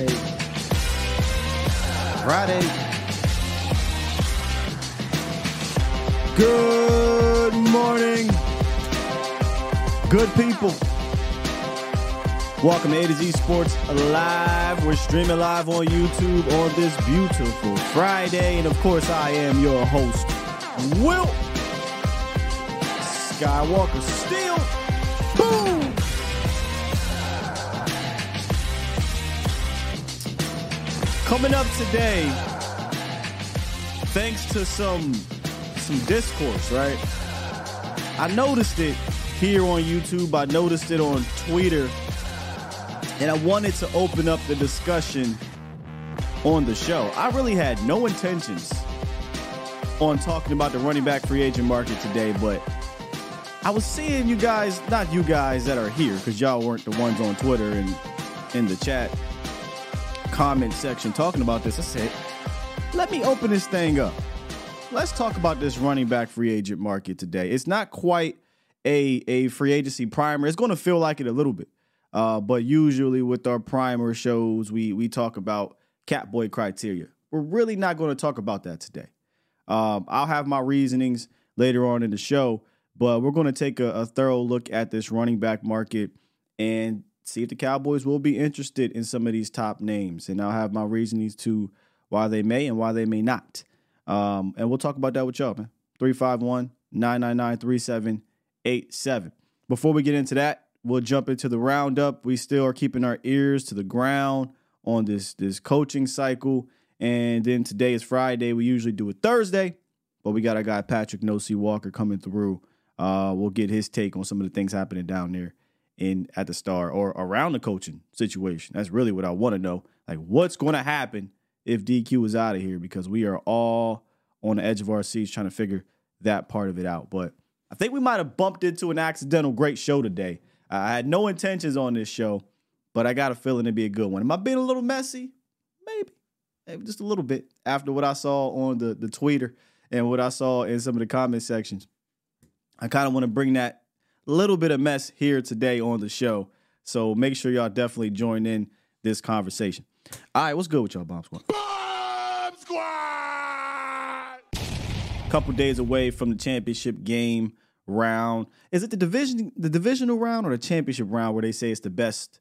Friday. Friday. Good morning. Good people. Welcome to A to Z Sports Live. We're streaming live on YouTube on this beautiful Friday. And of course, I am your host, Will Skywalker. Still, Coming up today, thanks to some some discourse, right? I noticed it here on YouTube. I noticed it on Twitter, and I wanted to open up the discussion on the show. I really had no intentions on talking about the running back free agent market today, but I was seeing you guys, not you guys that are here, because y'all weren't the ones on Twitter and in the chat comment section talking about this. I said, let me open this thing up. Let's talk about this running back free agent market today. It's not quite a, a free agency primer. It's going to feel like it a little bit. Uh, but usually with our primer shows, we we talk about Catboy criteria. We're really not going to talk about that today. Um, I'll have my reasonings later on in the show, but we're going to take a, a thorough look at this running back market and see if the Cowboys will be interested in some of these top names. And I'll have my reasonings to why they may and why they may not. Um, and we'll talk about that with y'all, man. 351 999 3787. Before we get into that, we'll jump into the roundup. We still are keeping our ears to the ground on this, this coaching cycle. And then today is Friday. We usually do it Thursday, but we got our guy Patrick No-C Walker coming through. Uh, we'll get his take on some of the things happening down there in at the star or around the coaching situation. That's really what I want to know. Like, what's going to happen if DQ is out of here? Because we are all on the edge of our seats trying to figure that part of it out. But I think we might have bumped into an accidental great show today. I had no intentions on this show, but I got a feeling it'd be a good one. Am I being a little messy? Maybe. Maybe just a little bit after what I saw on the, the tweeter and what I saw in some of the comment sections. I kind of want to bring that little bit of mess here today on the show. So make sure y'all definitely join in this conversation. All right, what's good with y'all, Bomb Squad? Bomb Squad! Couple days away from the championship game round. Is it the division, the divisional round, or the championship round where they say it's the best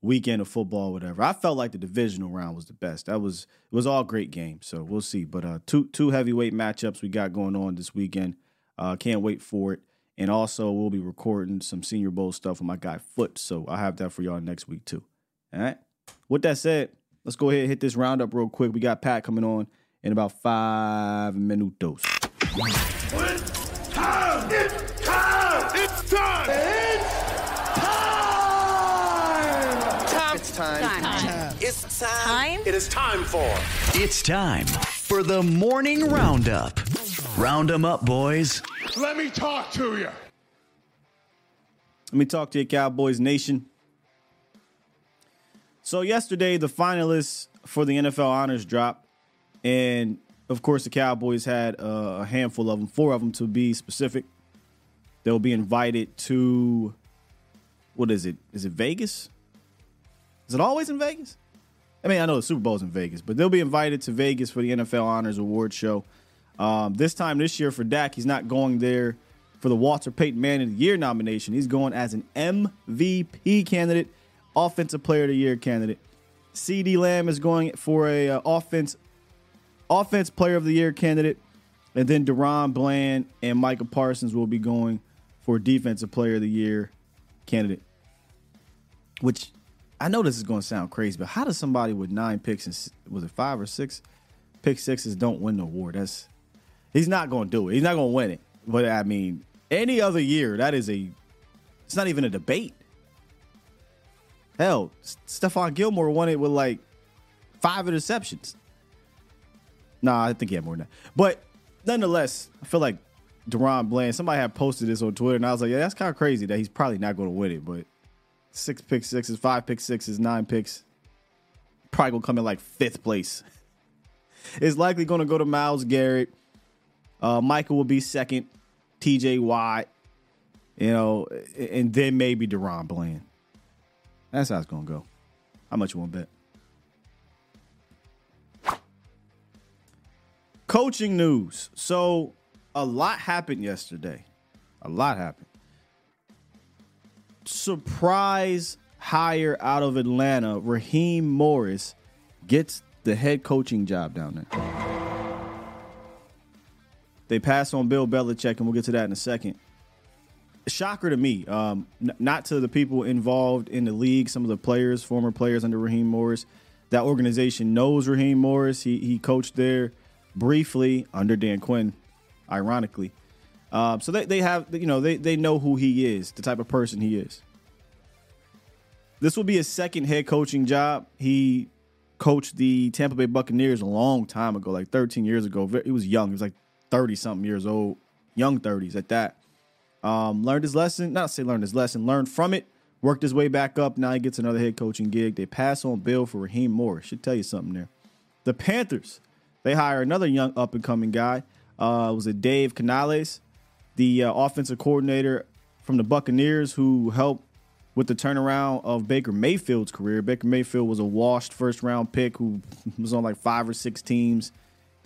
weekend of football, whatever? I felt like the divisional round was the best. That was it was all great games. So we'll see. But uh, two two heavyweight matchups we got going on this weekend. Uh, can't wait for it. And also, we'll be recording some Senior Bowl stuff with my guy Foot. So I'll have that for y'all next week, too. All right. With that said, let's go ahead and hit this roundup real quick. We got Pat coming on in about five minutos. It's time! It's time! It's time! It's time. It's time. Time? It is time for. It's time for the morning roundup. Round 'em up, boys. Let me talk to you. Let me talk to you, Cowboys Nation. So, yesterday, the finalists for the NFL honors dropped. And of course, the Cowboys had a handful of them, four of them to be specific. They'll be invited to, what is it? Is it Vegas? Is it always in Vegas? I mean, I know the Super Bowl's in Vegas, but they'll be invited to Vegas for the NFL Honors Award Show. Um, this time this year for Dak, he's not going there for the Walter Payton Man of the Year nomination. He's going as an MVP candidate, Offensive Player of the Year candidate. CeeDee Lamb is going for a uh, offense offense player of the year candidate, and then DaRon Bland and Micah Parsons will be going for defensive player of the year candidate. Which I know this is going to sound crazy, but how does somebody with nine picks and was it five or six pick sixes don't win the award? That's he's not going to do it. He's not going to win it. But I mean, any other year, that is a it's not even a debate. Hell, Stephon Gilmore won it with like five interceptions. Nah, I think he had more than that. But nonetheless, I feel like DaRon Bland, somebody had posted this on Twitter, and I was like, yeah, that's kind of crazy that he's probably not going to win it. But six pick sixes, five pick sixes, nine picks, probably to come in like fifth place. it's likely going to go to Myles Garrett. Uh, Micah will be second, TJ Watt, you know, and then maybe DaRon Bland. That's how it's going to go. How much you want to bet? Coaching news. So a lot happened yesterday. A lot happened. Surprise hire out of Atlanta. Raheem Morris gets the head coaching job down there. They pass on Bill Belichick, and we'll get to that in a second. Shocker to me, um, n- not to the people involved in the league, some of the players, former players under Raheem Morris. That organization knows Raheem Morris. He he coached there briefly under Dan Quinn, ironically. Uh, so they, they have, you know, they, they know who he is, the type of person he is. This will be his second head coaching job. He coached the Tampa Bay Buccaneers a long time ago, like 13 years ago. He was young. He was like 30 something years old, young 30s at that. Um, learned his lesson, not say learned his lesson, learned from it, worked his way back up. Now he gets another head coaching gig. They pass on Bill for Raheem Morris. Should tell you something there. The Panthers they hire another young up and coming guy. Uh, was it Dave Canales, the uh, offensive coordinator from the Buccaneers, who helped with the turnaround of Baker Mayfield's career. Baker Mayfield was a washed first round pick who was on like five or six teams.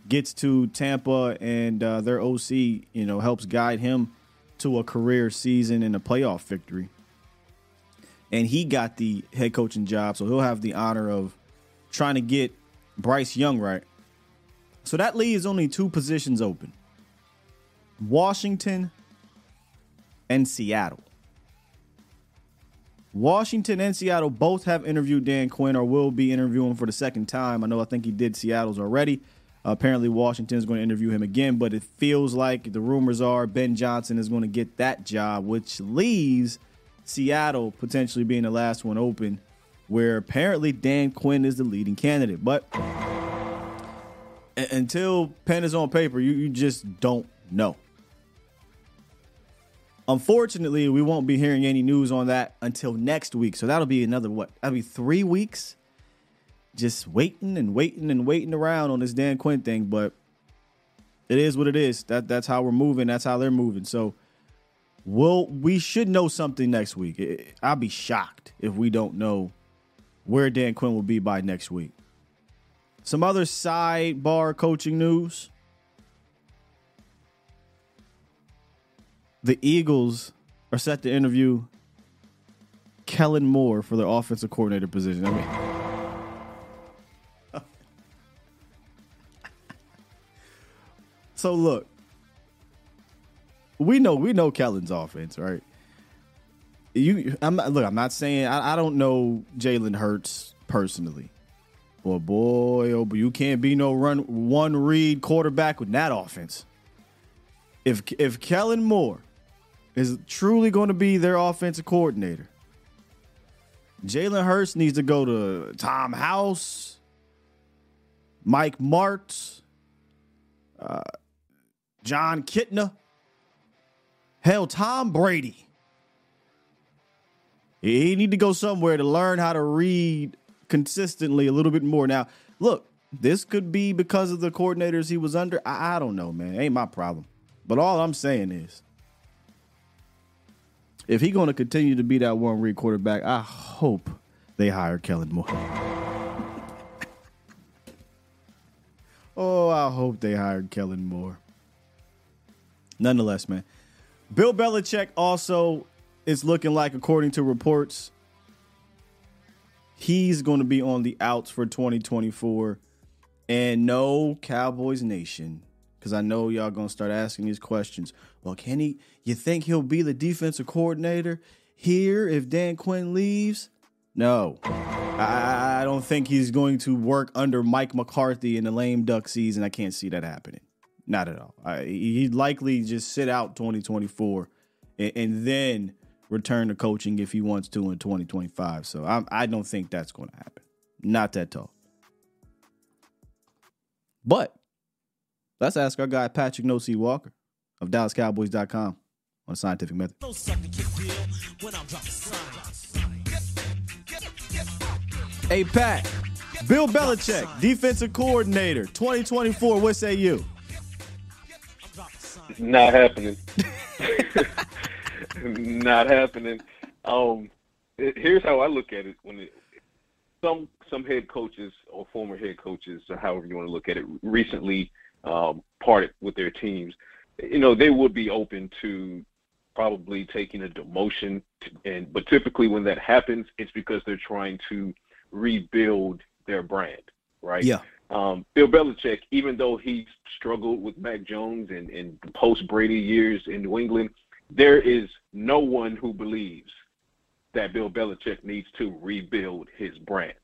Gets to Tampa and uh, their OC, you know, helps guide him to a career season and a playoff victory. And he got the head coaching job, so he'll have the honor of trying to get Bryce Young right. So that leaves only two positions open Washington and Seattle. Washington and Seattle both have interviewed Dan Quinn or will be interviewing for the second time. I know I think he did Seattle's already. Apparently, Washington is going to interview him again, but it feels like the rumors are Ben Johnson is going to get that job, which leaves Seattle potentially being the last one open, where apparently Dan Quinn is the leading candidate. But until pen is on paper, you, you just don't know. Unfortunately, we won't be hearing any news on that until next week. So that'll be another what? That'll be three weeks just waiting and waiting and waiting around on this Dan Quinn thing. But it is what it is. That that's how we're moving. That's how they're moving. So we'll we should know something next week. I'll be shocked if we don't know where Dan Quinn will be by next week. Some other sidebar coaching news. The Eagles are set to interview Kellen Moore for their offensive coordinator position. I mean, so look, we know we know Kellen's offense, right? You, I'm look. I'm not saying I, I don't know Jalen Hurts personally. Well, boy, oh, but you can't be no run one read quarterback with that offense. If if Kellen Moore is truly going to be their offensive coordinator, Jalen Hurts needs to go to Tom House, Mike Martz, uh, Jon Kitna, hell, Tom Brady. He need to go somewhere to learn how to read consistently a little bit more. Now, look, this could be because of the coordinators he was under. I, I don't know, man. Ain't my problem. But all I'm saying is, if he's going to continue to be that one read quarterback, I hope they hire Kellen Moore. oh, I hope they hired Kellen Moore. Nonetheless, man, Bill Belichick also is looking like, according to reports, he's going to be on the outs for 2024. And no Cowboys Nation, because I know y'all gonna start asking these questions. Well, can he? You think he'll be the defensive coordinator here if Dan Quinn leaves? No, I, I don't think he's going to work under Mike McCarthy in the lame duck season. I can't see that happening. Not at all. I, he'd likely just sit out 2024 and, and, then return to coaching if he wants to in 2025. So I, I don't think that's going to happen. Not that tall. But let's ask our guy Patrick No C Walker of DallasCowboys.com on Scientific Method. Hey Pat, Bill Belichick, defensive coordinator, 2024. What say you? Not happening. Not happening. Um, here's how I look at it: when it, some some head coaches or former head coaches, or however you want to look at it, recently um, parted with their teams, you know, they would be open to probably taking a demotion. To, and but typically when that happens, it's because they're trying to rebuild their brand, right? Yeah. Um, Bill Belichick, even though he struggled with Mac Jones and, and post Brady years in New England, there is no one who believes that Bill Belichick needs to rebuild his brand.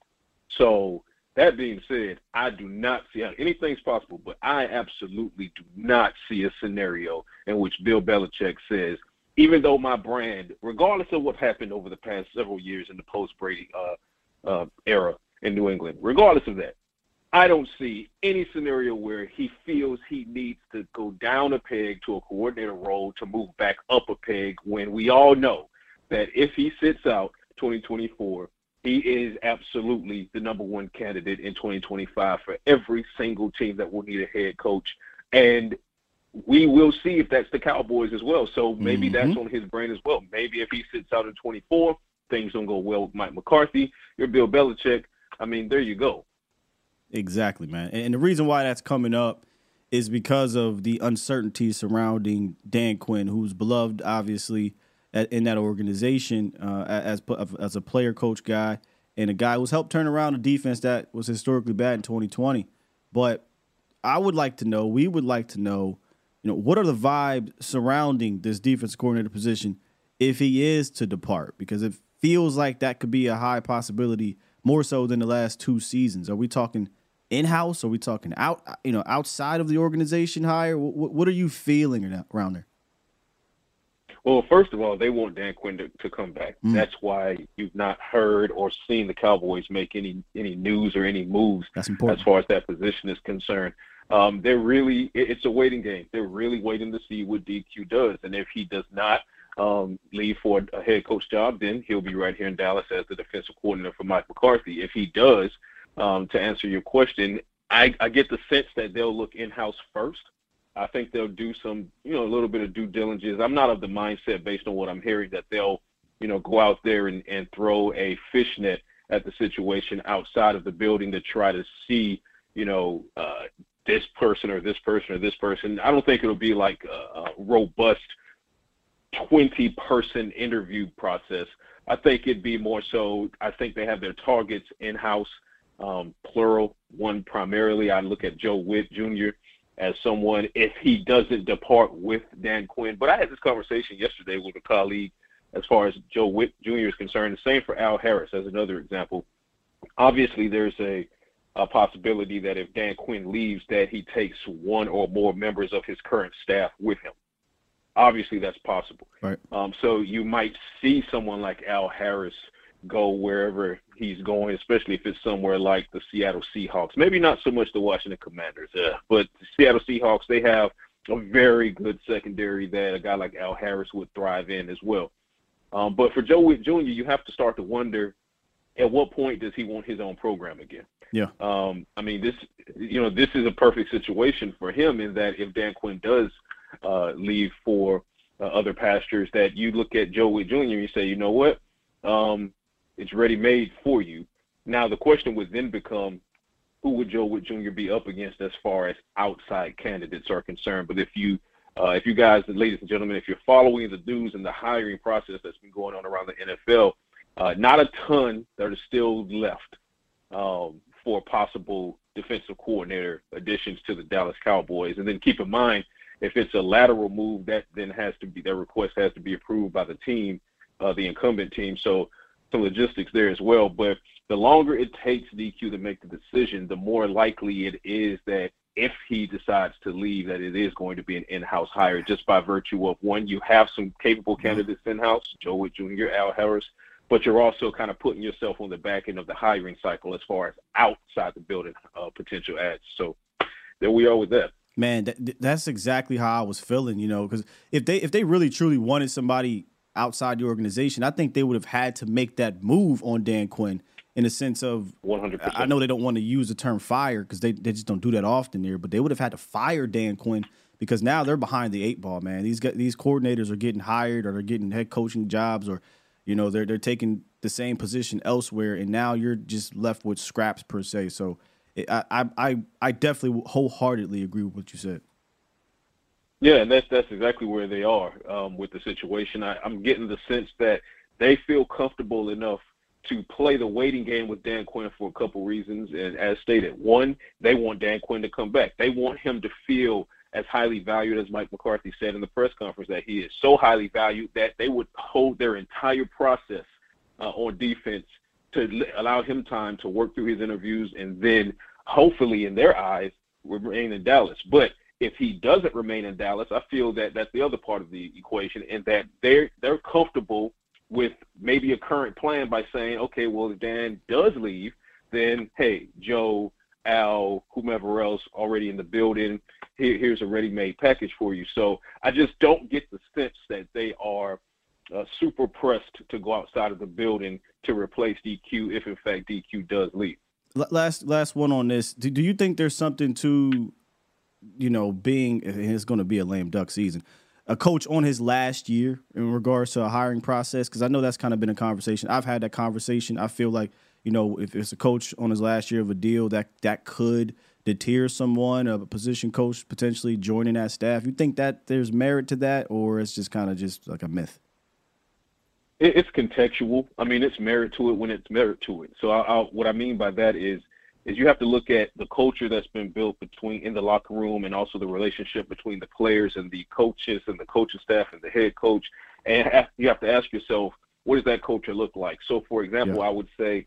So that being said, I do not see anything's possible, but I absolutely do not see a scenario in which Bill Belichick says, even though my brand, regardless of what happened over the past several years in the post Brady uh, uh, era in New England, regardless of that, I don't see any scenario where he feels he needs to go down a peg to a coordinator role to move back up a peg when we all know that if he sits out 2024, he is absolutely the number one candidate in 2025 for every single team that will need a head coach. And we will see if that's the Cowboys as well. So maybe mm-hmm. that's on his brain as well. Maybe if he sits out in 24, things don't go well with Mike McCarthy. You're Bill Belichick. I mean, there you go. Exactly, man. And the reason why that's coming up is because of the uncertainty surrounding Dan Quinn, who's beloved, obviously, in that organization uh, as as a player coach guy and a guy who's helped turn around a defense that was historically bad in 2020. But I would like to know, we would like to know, you know, what are the vibes surrounding this defense coordinator position if he is to depart? Because it feels like that could be a high possibility more so than the last two seasons. Are we talking in house? Are we talking out? You know, outside of the organization hire? What, what are you feeling around there? Well, first of all, they want Dan Quinn to, to come back. Mm. That's why you've not heard or seen the Cowboys make any any news or any moves That's important. as far as that position is concerned. Um, they're really it's a waiting game. They're really waiting to see what DQ does, and if he does not um, leave for a head coach job, then he'll be right here in Dallas as the defensive coordinator for Mike McCarthy. If he does, um, to answer your question, I, I get the sense that they'll look in house first. I think they'll do some, you know, a little bit of due diligence. I'm not of the mindset based on what I'm hearing that they'll, you know, go out there and, and throw a fishnet at the situation outside of the building to try to see, you know, uh, this person or this person or this person. I don't think it'll be like a, a robust 20 person interview process. I think it'd be more so, I think they have their targets in house um, plural. One primarily, I look at Joe Whitt Jr. as someone if he doesn't depart with Dan Quinn. But I had this conversation yesterday with a colleague as far as Joe Whitt Jr. is concerned. The same for Al Harris as another example. Obviously, there's a, a possibility that if Dan Quinn leaves, that he takes one or more members of his current staff with him. Obviously, that's possible. Right. Um, so you might see someone like Al Harris – go wherever he's going, especially if it's somewhere like the Seattle Seahawks. Maybe not so much the Washington Commanders, uh, but the Seattle Seahawks, they have a very good secondary that a guy like Al Harris would thrive in as well. Um, but for Joe Whitt Jr., you have to start to wonder at what point does he want his own program again? Yeah. Um, I mean, this, you know, this is a perfect situation for him in that if Dan Quinn does uh, leave for uh, other pastures, that you look at Joe Whitt Jr. and you say, you know what? Um, it's ready made for you. Now the question would then become, who would Joe Whitt Jr. be up against as far as outside candidates are concerned? But if you uh, if you guys, ladies and gentlemen, if you're following the news and the hiring process that's been going on around the NFL, uh, not a ton that are still left um, for possible defensive coordinator additions to the Dallas Cowboys. And then keep in mind, if it's a lateral move, that then has to be that request has to be approved by the team, uh, the incumbent team. So the logistics there as well. But the longer it takes DQ to make the decision, the more likely it is that if he decides to leave, that it is going to be an in-house hire just by virtue of one, you have some capable mm-hmm. candidates in-house, Joe Whitt Jr., Al Harris, but you're also kind of putting yourself on the back end of the hiring cycle as far as outside the building uh, potential ads. So there we are with that. Man, that, that's exactly how I was feeling, you know, because if they if they really truly wanted somebody outside the organization, I think they would have had to make that move on Dan Quinn in the sense of 100%. I know they don't want to use the term fire because they, they just don't do that often there, but they would have had to fire Dan Quinn because now they're behind the eight ball, man. These these coordinators are getting hired or they're getting head coaching jobs or you know they're they're taking the same position elsewhere, and now you're just left with scraps per se. So I I I definitely wholeheartedly agree with what you said. Yeah, and that's that's exactly where they are um, with the situation. I, I'm getting the sense that they feel comfortable enough to play the waiting game with Dan Quinn for a couple reasons. And as stated, one, they want Dan Quinn to come back. They want him to feel as highly valued as Mike McCarthy said in the press conference that he is so highly valued that they would hold their entire process uh, on defense to allow him time to work through his interviews and then hopefully in their eyes remain in Dallas. But if he doesn't remain in Dallas, I feel that that's the other part of the equation, and that they're they're comfortable with maybe a current plan by saying, okay, well, if Dan does leave, then hey, Joe, Al, whomever else already in the building, here, here's a ready-made package for you. So I just don't get the sense that they are uh, super pressed to go outside of the building to replace DQ if in fact DQ does leave. Last last one on this. Do, do you think there's something to, you know, being it's going to be a lame duck season? a coach on his last year in regards to a hiring process? Because I know that's kind of been a conversation. I've had that conversation. I feel like you know if it's a coach on his last year of a deal that that could deter someone, of a position coach potentially joining that staff. You think that there's merit to that, or it's just kind of just like a myth? It's contextual. I mean, it's merit to it when it's merit to it. So, I, I, what I mean by that is is you have to look at the culture that's been built between in the locker room and also the relationship between the players and the coaches and the coaching staff and the head coach. And you have to ask yourself, what does that culture look like? So, for example, yeah. I would say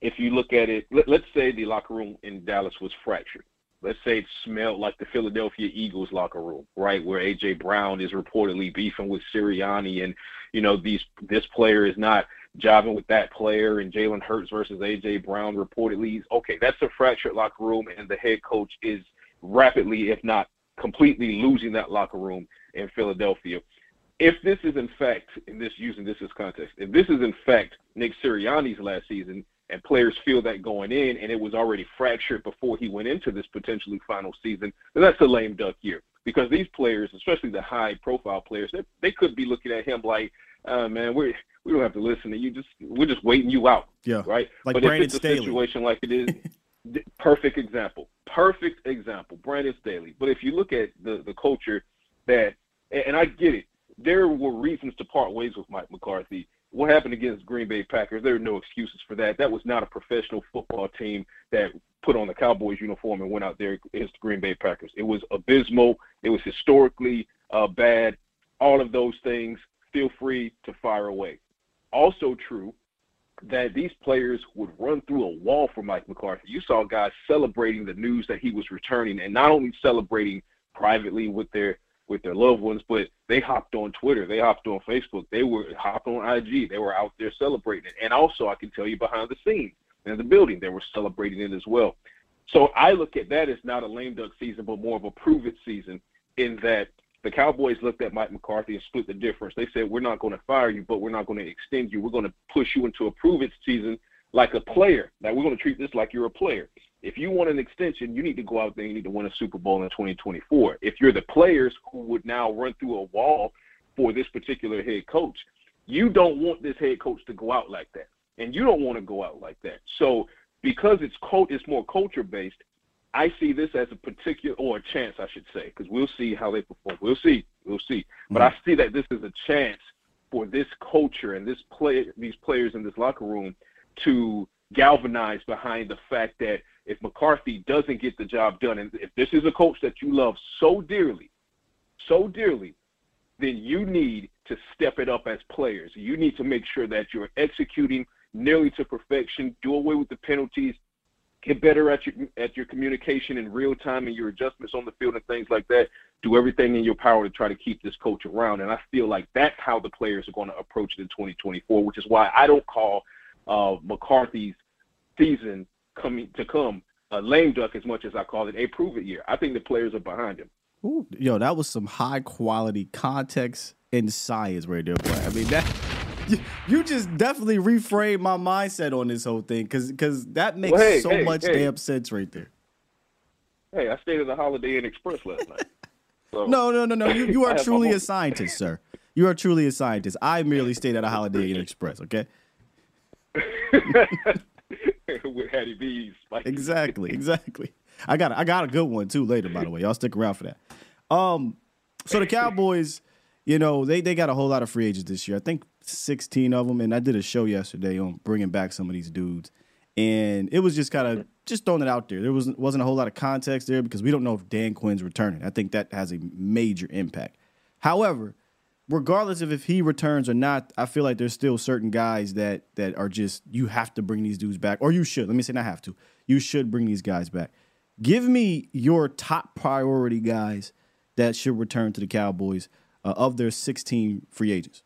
if you look at it, let, us say the locker room in Dallas was fractured. Let's say it smelled like the Philadelphia Eagles locker room, right, where AJ Brown is reportedly beefing with Sirianni, and you know these this player is not jiving with that player and Jalen Hurts versus AJ Brown reportedly. Okay, that's a fractured locker room, and the head coach is rapidly, if not completely, losing that locker room in Philadelphia. If this is in fact, in this using this as context, if this is in fact Nick Sirianni's last season, and players feel that going in, and it was already fractured before he went into this potentially final season, then that's a lame duck year. Because these players, especially the high-profile players, they, they could be looking at him like, uh, "Man, we're we don't have to listen to you. Just we're just waiting you out. Yeah. Right. Like but Brandon if it's Staley. a situation like it is, perfect example. Perfect example. Brandon Staley. But if you look at the the culture that, and I get it, there were reasons to part ways with Mike McCarthy. What happened against Green Bay Packers? There are no excuses for that. That was not a professional football team that put on the Cowboys uniform and went out there against the Green Bay Packers. It was abysmal. It was historically uh, bad. All of those things. Feel free to fire away also true that these players would run through a wall for Mike McCarthy. You saw guys celebrating the news that he was returning, and not only celebrating privately with their with their loved ones, but they hopped on Twitter, they hopped on Facebook, they were hopped on IG, they were out there celebrating it. And also, I can tell you behind the scenes in the building, they were celebrating it as well. So I look at that as not a lame duck season, but more of a prove it season in that the Cowboys looked at Mike McCarthy and split the difference. They said, We're not going to fire you, but we're not going to extend you. We're going to push you into a prove it season like a player. Now, we're going to treat this like you're a player. If you want an extension, you need to go out there and you need to win a Super Bowl in 2024. If you're the players who would now run through a wall for this particular head coach, you don't want this head coach to go out like that. And you don't want to go out like that. So, because it's cult, it's more culture based. I see this as a particular or a chance, I should say, because we'll see how they perform. We'll see, we'll see. But mm-hmm. I see that this is a chance for this culture and this play, these players in this locker room to galvanize behind the fact that if McCarthy doesn't get the job done, and if this is a coach that you love so dearly, so dearly, then you need to step it up as players. You need to make sure that you're executing nearly to perfection, do away with the penalties, get better at your at your communication in real time and your adjustments on the field and things like that. Do everything in your power to try to keep this coach around. And I feel like that's how the players are going to approach it in 2024, which is why I don't call uh, McCarthy's season coming to come a lame duck as much as I call it a prove it year. I think the players are behind him. Ooh, yo, that was some high quality context and science right there. I mean that you just definitely reframed my mindset on this whole thing because because that makes well, hey, so hey, much hey. damn sense right there. Hey, I stayed at the Holiday Inn Express last night. So. no, no, no, no. You, you are truly a scientist, sir. You are truly a scientist. I merely stayed at a Holiday Inn Express. Okay. With Hattie B's. Exactly, exactly. I got I got a good one too later. By the way, y'all stick around for that. Um, so the Cowboys, you know, they they got a whole lot of free agents this year. I think 16 of them, and I did a show yesterday on bringing back some of these dudes, and it was just kind of just throwing it out there. There wasn't wasn't a whole lot of context there because we don't know if Dan Quinn's returning. I think that has a major impact. However, regardless of if he returns or not, I feel like there's still certain guys that that are just you have to bring these dudes back, or you should. Let me say not have to. You should bring these guys back. Give me your top priority guys that should return to the Cowboys uh, of their 16 free agents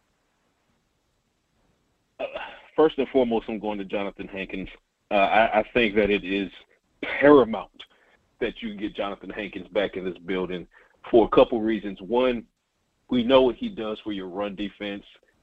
first and foremost, I'm going to Jonathan Hankins. Uh, I, I, think that it is paramount that you get Jonathan Hankins back in this building for a couple reasons. One, we know what he does for your run defense.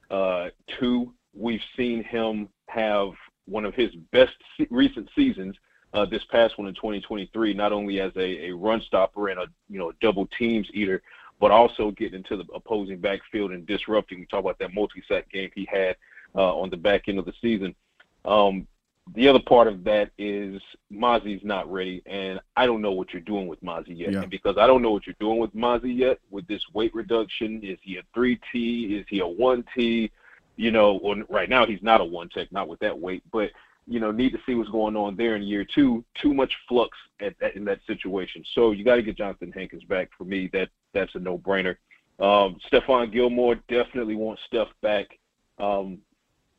Uh, two, we've seen him have one of his best recent seasons. Uh, this past one in 2023, not only as a, a run stopper and a you know double teams eater, but also getting into the opposing backfield and disrupting. We talk about that multi-sack game he had uh, on the back end of the season. Um, the other part of that is Mazi's not ready, and I don't know what you're doing with Mazi yet. Yeah. And because I don't know what you're doing with Mazi yet, with this weight reduction, is he a three T? Is he a one T? You know, well, right now he's not a one tech, not with that weight, but you know, need to see what's going on there in year two. Too much flux at, at, in that situation. So you got to get Jonathan Hankins back. For me, that that's a no brainer. Um, Stephon Gilmore definitely wants Steph back. Um,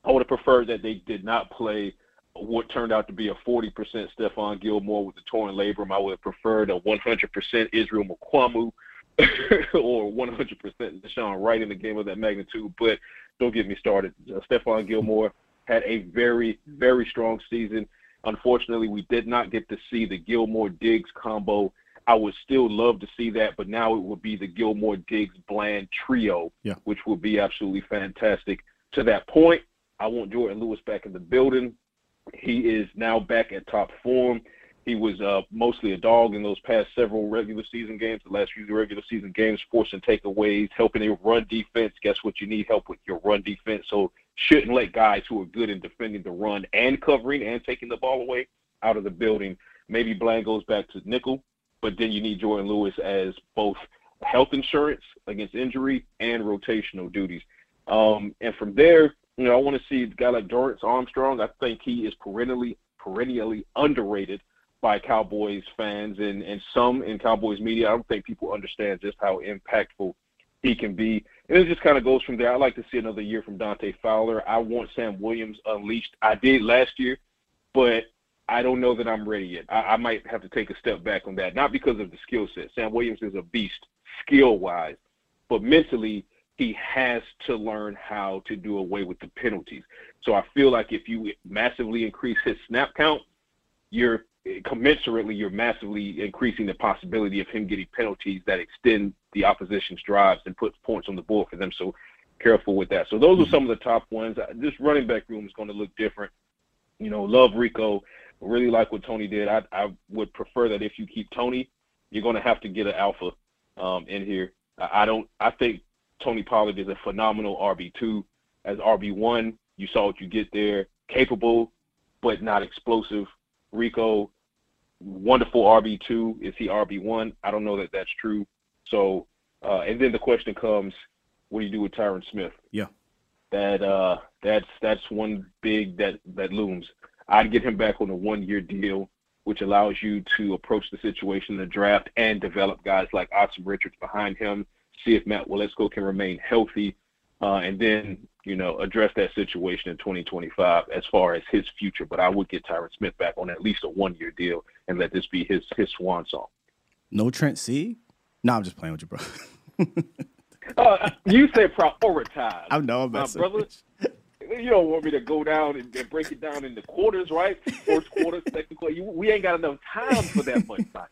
I would have preferred that they did not play what turned out to be a 40% Stephon Gilmore with the torn labrum. I would have preferred a 100% Israel Mukuamu or 100% DeShaun Wright in the game of that magnitude. But don't get me started. Uh, Stephon Gilmore had a very, very strong season. Unfortunately, we did not get to see the Gilmore Diggs combo. I would still love to see that, but now it will be the Gilmore Diggs Bland trio, yeah. which will be absolutely fantastic. To that point, I want Jourdan Lewis back in the building. He is now back at top form. He was uh, mostly a dog in those past several regular season games, the last few regular season games, forcing takeaways, helping a run defense. Guess what? You need help with your run defense. So shouldn't let guys who are good in defending the run and covering and taking the ball away out of the building. Maybe Bland goes back to nickel, but then you need Jourdan Lewis as both health insurance against injury and rotational duties. Um, and from there, you know, I want to see a guy like Dorance Armstrong. I think he is perennially perennially underrated by Cowboys fans and, and some in Cowboys media. I don't think people understand just how impactful he can be. And it just kind of goes from there. I'd like to see another year from Dante Fowler. I want Sam Williams unleashed. I did last year, but I don't know that I'm ready yet. I, I might have to take a step back on that. Not because of the skill set. Sam Williams is a beast skill wise, but mentally he has to learn how to do away with the penalties. So I feel like if you massively increase his snap count, you're commensurately you're massively increasing the possibility of him getting penalties that extend the opposition's drives and put points on the board for them. So careful with that. So those are mm-hmm. some of the top ones. This running back room is going to look different. You know, love Rico. Really like what Tony did. I I would prefer that if you keep Tony, you're going to have to get an alpha um, in here. I don't. I think Tony Pollard is a phenomenal RB2. As RB1, you saw what you get there. Capable, but not explosive. Rico, wonderful RB2. Is he RB1? I don't know that that's true. So, uh, and then the question comes, what do you do with Tyron Smith? Yeah. That uh, that's that's one big that that looms. I'd get him back on a one-year deal, which allows you to approach the situation in the draft and develop guys like Asim Richards behind him. See if Matt Waletzko can remain healthy, uh, and then you know address that situation in 2025 as far as his future. But I would get Tyron Smith back on at least a one-year deal and let this be his his swan song. No Trent C. No, I'm just playing with you, bro. uh, you said prioritize. I know, I'm my brother. You don't want me to go down and, and, break it down into quarters, right? First quarter, second quarter. You, we ain't got enough time for that much time.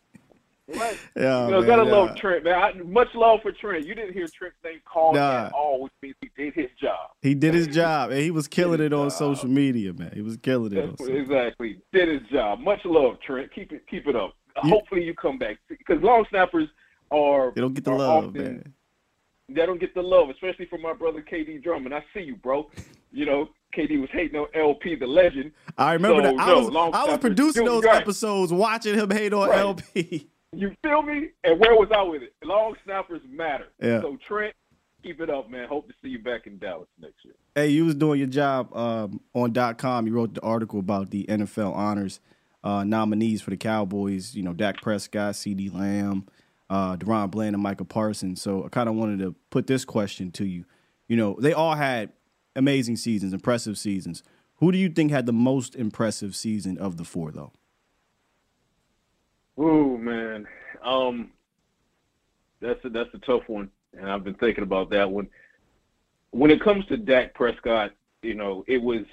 Right? Yeah, you know, man, gotta yeah. love Trent, man. I, much love for Trent. You didn't hear Trent's name called nah. at all, which means he did his job. He did his job, and he was killing it on job. social media, man. He was killing it. exactly, did his job. Much love, Trent. Keep it, keep it up. You, Hopefully, you come back because long snappers are they don't get the love, often, man. They don't get the love, especially from my brother KD Drummond. I see you, bro. You know, KD was hating on LP, the legend. I remember so, that. I no, was, I was producing those right. episodes, watching him hate on right. LP. You feel me? And where was I with it? Long snappers matter. Yeah. So Trent, keep it up, man. Hope to see you back in Dallas next year. Hey, you was doing your job um, on .com. You wrote the article about the NFL honors uh, nominees for the Cowboys. You know, Dak Prescott, CeeDee Lamb, uh, DaRon Bland, and Micah Parsons. So I kind of wanted to put this question to you. You know, they all had amazing seasons, impressive seasons. Who do you think had the most impressive season of the four, though? Oh man, um, that's a, that's a tough one, and I've been thinking about that one. When it comes to Dak Prescott, you know, it was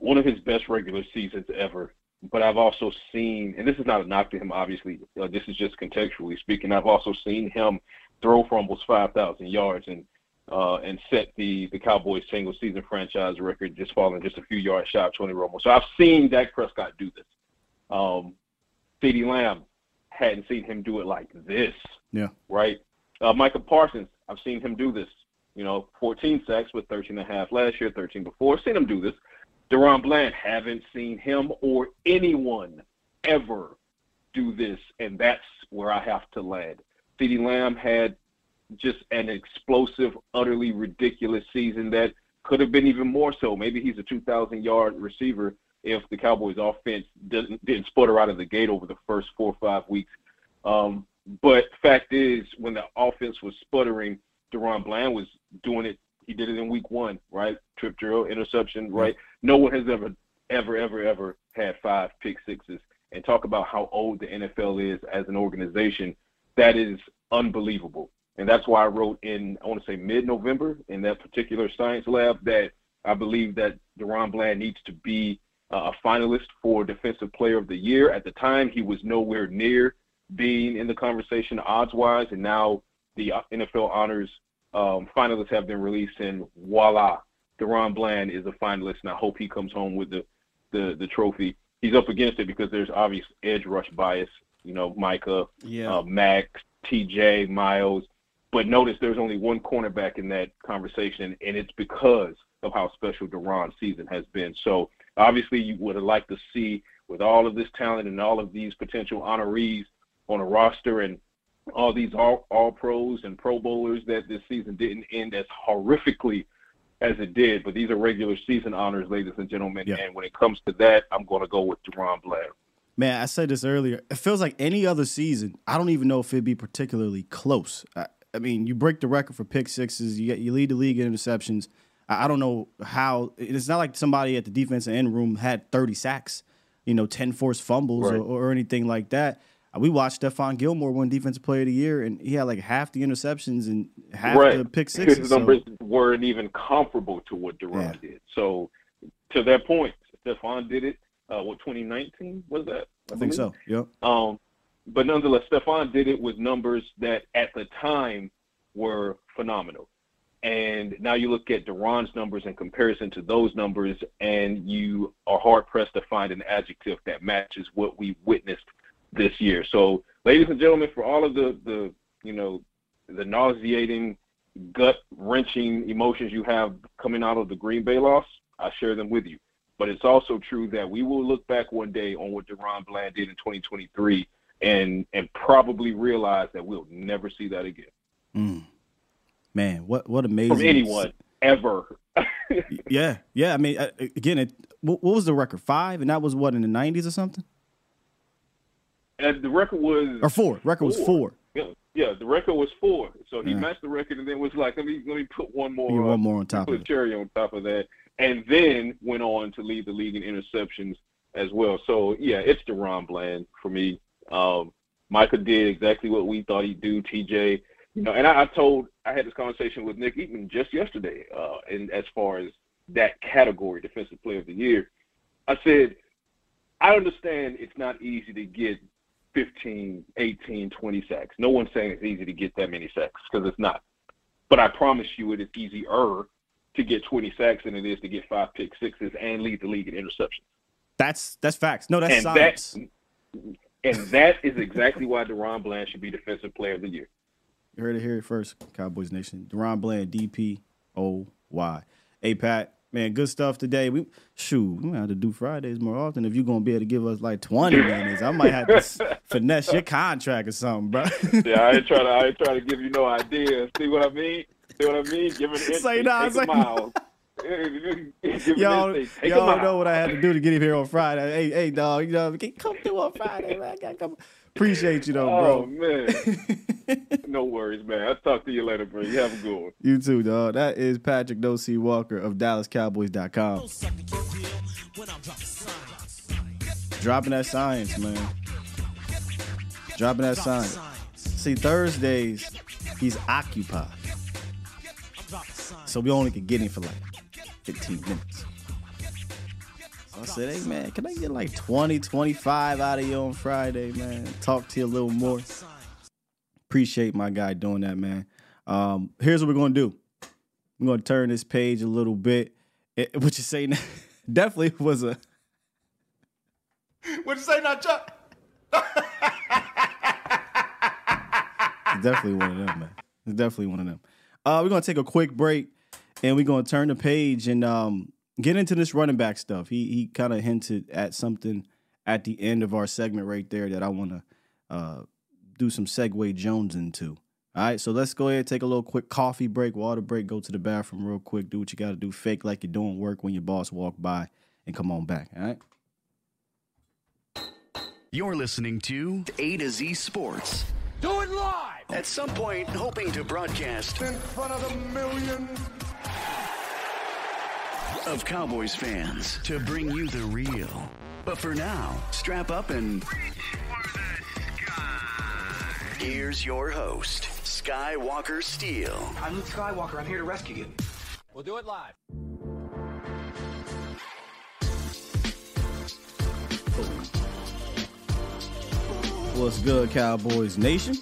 one of his best regular seasons ever. But I've also seen, and this is not a knock to him, obviously. Uh, this is just contextually speaking. I've also seen him throw for almost 5,000 yards and uh, and set the the Cowboys single season franchise record, just falling just a few yards shy of Tony Romo. So I've seen Dak Prescott do this. Um, CeeDee Lamb hadn't seen him do it like this. Yeah. Right. Uh, Micah Parsons, I've seen him do this. You know, 14 sacks with 13 and a half last year, 13 before. I've seen him do this. DaRon Bland, haven't seen him or anyone ever do this, and that's where I have to land. CeeDee Lamb had just an explosive, utterly ridiculous season that could have been even more so. Maybe he's a 2,000 yard receiver if the Cowboys' offense didn't, didn't sputter out of the gate over the first four or five weeks. Um, but fact is, when the offense was sputtering, DaRon Bland was doing it. He did it in week one, right? Trip drill, interception, right? No one has ever, ever, ever, ever had five pick sixes. And talk about how old the NFL is as an organization. That is unbelievable. And that's why I wrote in, I want to say mid November in that particular science lab that I believe that DaRon Bland needs to be uh, a finalist for Defensive Player of the Year. At the time, he was nowhere near being in the conversation odds wise, and now the uh, NFL honors um, finalists have been released, and voila, DaRon Bland is a finalist, and I hope he comes home with the, the, the trophy. He's up against it because there's obvious edge rush bias. You know, Micah, yeah. uh, Maxx, TJ, Myles. But notice there's only one cornerback in that conversation, and it's because of how special DaRon's season has been. So obviously, you would have liked to see with all of this talent and all of these potential honorees on a roster and all these all, all pros and pro bowlers that this season didn't end as horrifically as it did. But these are regular season honors, ladies and gentlemen. Yeah. And when it comes to that, I'm going to go with DaRon Bland. Man, I said this earlier. It feels like any other season. I don't even know if it'd be particularly close. I, I mean, you break the record for pick sixes. You get, you lead the league in interceptions. I, I don't know how. It's not like somebody at the defensive end room had 30 sacks, you know, 10 forced fumbles right. or, or anything like that. We watched Stephon Gilmore win Defensive Player of the Year, and he had like half the interceptions and half right. the pick sixes. His numbers so. weren't even comparable to what DaRon yeah. did. So, to that point, Stephon did it. Uh, what 2019 was that? I, I think so. Yep. Um, but nonetheless, Stephon did it with numbers that at the time were phenomenal. And now you look at DaRon's numbers in comparison to those numbers, and you are hard pressed to find an adjective that matches what we witnessed this year. So, ladies and gentlemen, for all of the the you know the nauseating, gut wrenching emotions you have coming out of the Green Bay loss, I share them with you. But it's also true that we will look back one day on what DaRon Bland did in 2023 and and probably realize that we'll never see that again. Mm. Man, what what amazing from anyone. ever. yeah, yeah. I mean, uh, again, it, what was the record? Five, and that was what in the '90s or something. And the record was or four. Record was four. Yeah, yeah. The record was four. So he Yeah. matched the record, and then was like, let me let me put one more. Uh, one more on top put of a cherry on top of that, and then went on to lead the league in interceptions as well. So yeah, it's DaRon Bland for me. Um, Micah did exactly what we thought he'd do. TJ, you know, and I, I told I had this conversation with Nick Eatman just yesterday, uh, and as far as that category, defensive player of the year, I said I understand it's not easy to get 15, 18, 20 sacks. No one's saying it's easy to get that many sacks because it's not. But I promise you, it is easier to get 20 sacks than it is to get five pick sixes and lead the league in interceptions. That's that's facts. No, that's and science. that and that is exactly why DaRon Bland should be defensive player of the year. You heard it here first, Cowboys Nation. DaRon Bland, D P O Y. Hey Pat, man, good stuff today. We shoot, we have to do Fridays more often if you're gonna be able to give us like 20 minutes. I might have to finesse your contract or something, bro. Yeah, I ain't trying to I ain't trying to give you no ideas. See what I mean? See what I mean? Give it an Say nah, take say a mile. Give it Y'all, y'all know what I had to do to get him here on Friday. Hey, hey, dog, you know, come through on Friday, man. I gotta come. Appreciate you though, Oh bro. man. no worries, man. I'll talk to you later, bro. You have a good one. You too, dog. That is Patrick Dosey Walker of DallasCowboys.com. Dropping that science, man. Dropping that science. See, Thursdays, he's occupied. So we only could get him for like 15 minutes. I said, hey, man, can I get like 20, 25 out of you on Friday, man? Talk to you a little more. Appreciate my guy doing that, man. Um, here's what we're going to do. We're going to turn this page a little bit. It, what you say now, definitely was a What'd you say now, Chuck? Definitely one of them, man. It's definitely one of them. Uh, we're gonna take a quick break, and we're gonna turn the page and um, get into this running back stuff. He he kind of hinted at something at the end of our segment right there that I want to uh, do some segue Jones into. All right, so let's go ahead take a little quick coffee break, water break, go to the bathroom real quick, do what you got to do, fake like you're doing work when your boss walk by, and come on back. All right. You're listening to A to Z Sports. Do it live At some point, hoping to broadcast in front of the millions. Of Cowboys fans to bring you the real. But for now, strap up and. Here's your host, Skywalker Steele. I'm Luke Skywalker. I'm here to rescue you. We'll do it live. What's good, Cowboys Nation?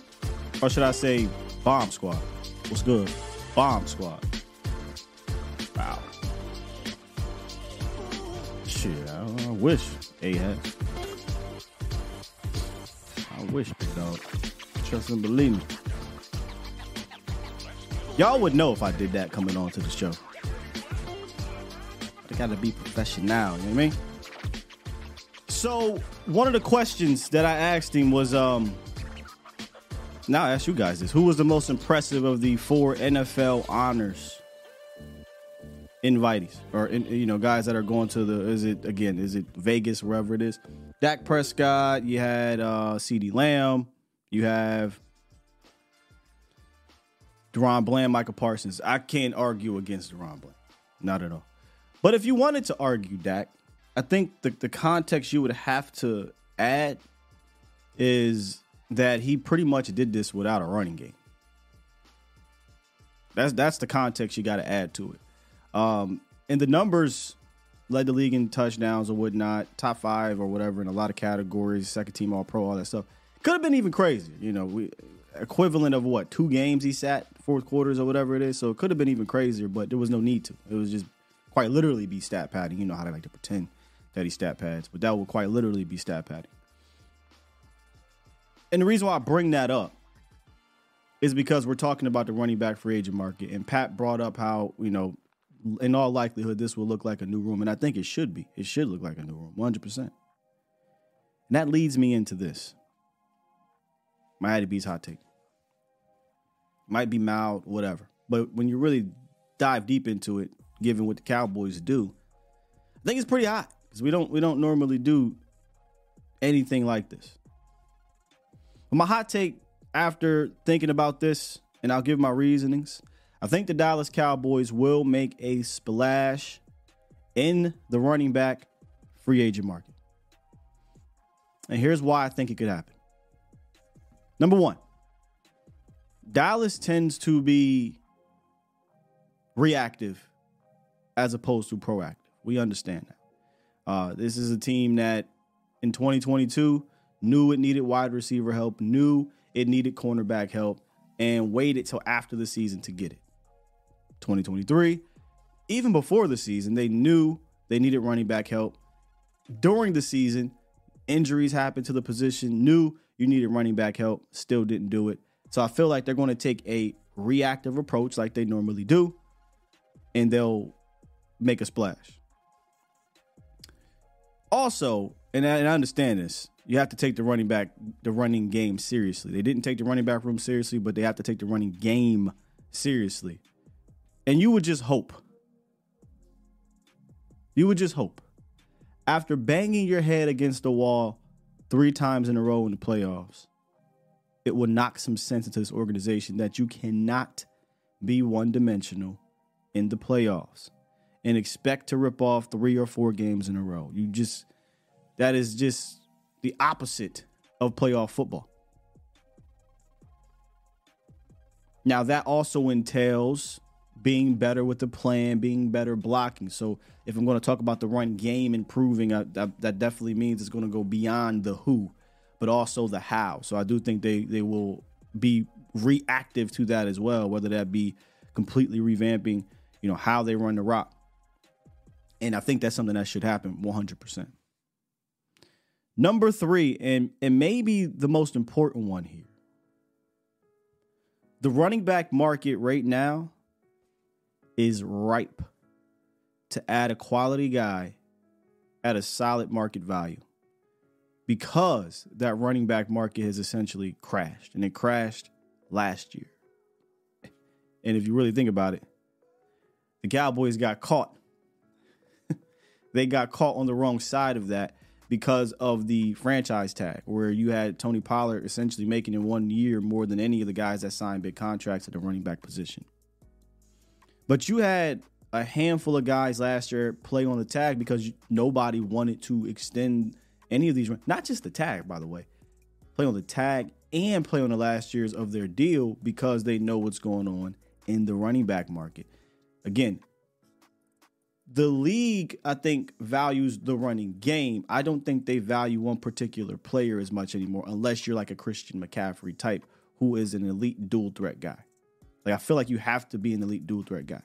Or should I say, Bomb Squad? What's good? Bomb Squad. Wish A had. I wish, big dog. Trust and believe me. Y'all would know if I did that coming on to the show. I gotta be professional, you know what I mean? So one of the questions that I asked him was, um, now I ask you guys this: Who was the most impressive of the four NFL honors invitees, or in, you know, guys that are going to the? Is it again? Is it Vegas, wherever it is? Dak Prescott. You had uh, CeeDee Lamb. You have DaRon Bland, Micah Parsons. I can't argue against DaRon Bland, not at all. But if you wanted to argue Dak, I think the, the context you would have to add is that he pretty much did this without a running game. That's that's the context you got to add to it. Um, and the numbers led the league in touchdowns or whatnot, top five or whatever in a lot of categories, second team All Pro, all that stuff. Could have been even crazier, you know. We equivalent of what two games he sat, fourth quarters or whatever it is. So it could have been even crazier, but there was no need to. It was just quite literally be stat padding. You know how they like to pretend that he stat pads, but that would quite literally be stat padding. And the reason why I bring that up is because we're talking about the running back free agent market, and Pat brought up how you know, in all likelihood, this will look like a new room, and I think it should be. It should look like a new room, one hundred percent. And that leads me into this. To be his hot take. Might be mild, whatever. But when you really dive deep into it, given what the Cowboys do. I think it's pretty hot because we don't we don't normally do anything like this. But my hot take after thinking about this, and I'll give my reasonings. I think the Dallas Cowboys will make a splash in the running back free agent market. And here's why I think it could happen. Number one, Dallas tends to be reactive as opposed to proactive. We understand that. Uh, this is a team that in 2022 knew it needed wide receiver help, knew it needed cornerback help, and waited till after the season to get it. 2023, even before the season, they knew they needed running back help. During the season, injuries happened to the position, knew you needed running back help, still didn't do it. So I feel like they're going to take a reactive approach like they normally do, and they'll make a splash. Also, and I, and I understand this, you have to take the running back, the running game seriously. They didn't take the running back room seriously, but they have to take the running game seriously. And you would just hope. You would just hope. After banging your head against the wall three times in a row in the playoffs, it will knock some sense into this organization that you cannot be one dimensional in the playoffs and expect to rip off three or four games in a row. You just, that is just the opposite of playoff football. Now, that also entails being better with the plan, being better blocking. So, if I'm going to talk about the run game improving, I, uh, that, that definitely means it's going to go beyond the who, but also the how. So, I do think they they will be reactive to that as well, whether that be completely revamping, you know, how they run the rock. And I think that's something that should happen 100%. Number three, and, and maybe the most important one here the running back market right now is ripe to add a quality guy at a solid market value because that running back market has essentially crashed and it crashed last year. And if you really think about it, the Cowboys got caught. they got caught on the wrong side of that because of the franchise tag, where you had Tony Pollard essentially making in one year more than any of the guys that signed big contracts at the running back position. But you had a handful of guys last year play on the tag because nobody wanted to extend any of these, not just the tag, by the way, play on the tag and play on the last years of their deal because they know what's going on in the running back market. Again, the league, I think, values the running game. I don't think they value one particular player as much anymore, unless you're like a Christian McCaffrey type who is an elite dual threat guy. Like I feel like you have to be an elite dual threat guy.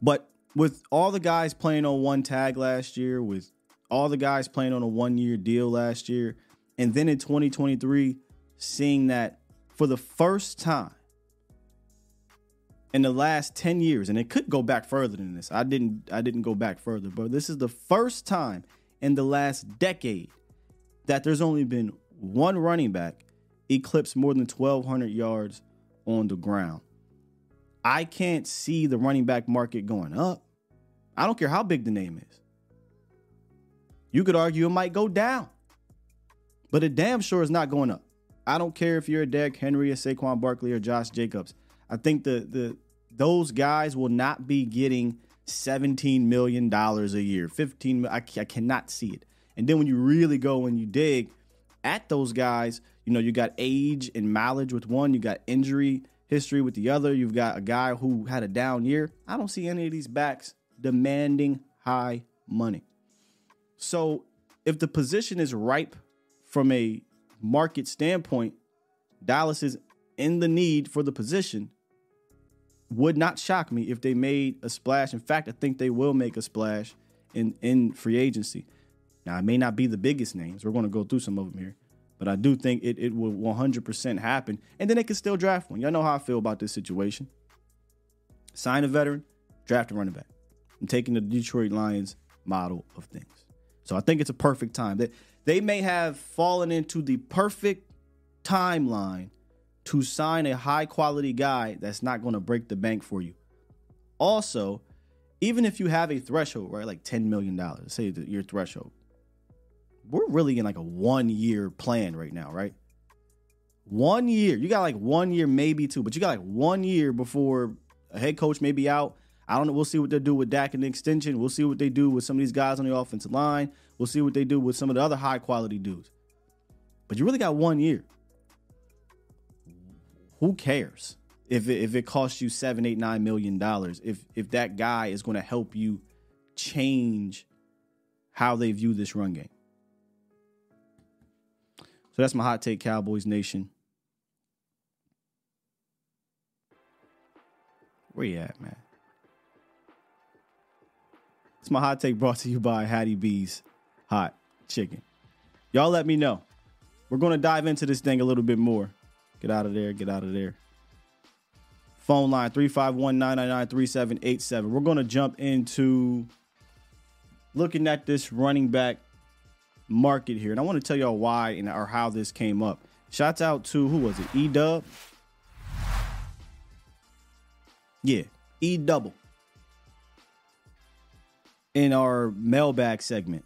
But with all the guys playing on one tag last year, with all the guys playing on a one year deal last year, and then in 2023, seeing that for the first time in the last 10 years, and it could go back further than this. I didn't I didn't go back further, but this is the first time in the last decade that there's only been one running back eclipse more than 1,200 yards on the ground. I can't see the running back market going up. I don't care how big the name is. You could argue it might go down, but it damn sure is not going up. I don't care if you're a Derrick Henry, a Saquon Barkley, or Josh Jacobs. I think the the those guys will not be getting 17 million dollars a year. 15 I, I cannot see it. And then when you really go and you dig at those guys, you know, you got age and mileage with one, you got injury history with the other, you've got a guy who had a down year. I don't see any of these backs demanding high money. So, if the position is ripe from a market standpoint, Dallas is in the need for the position. Would not shock me if they made a splash. In fact, I think they will make a splash in in free agency. Now, it may not be the biggest names. We're going to go through some of them here. But I do think it, it will 100% happen. And then they can still draft one. Y'all know how I feel about this situation. Sign a veteran, draft a running back. I'm taking the Detroit Lions model of things. So I think it's a perfect time. They, they may have fallen into the perfect timeline to sign a high quality guy that's not going to break the bank for you. Also, even if you have a threshold, right, like $10 million, say your threshold, we're really in like a one year plan right now, right? One year. You got like one year, maybe two, but you got like one year before a head coach may be out. I don't know. We'll see what they do with Dak and the extension. We'll see what they do with some of these guys on the offensive line. We'll see what they do with some of the other high quality dudes. But you really got one year. Who cares if it, if it costs you seven, eight, nine million dollars? If if that guy is going to help you change how they view this run game. So that's my hot take, Cowboys Nation. Where you at, man? It's my hot take brought to you by Hattie B's Hot Chicken. Y'all let me know. We're going to dive into this thing a little bit more. Get out of there. Get out of there. Phone line 351 999 3787. We're going to jump into looking at this running back market here. And I want to tell y'all why and or how this came up. Shouts out to who was it? E Dub. Yeah, E double. In our mailbag segment.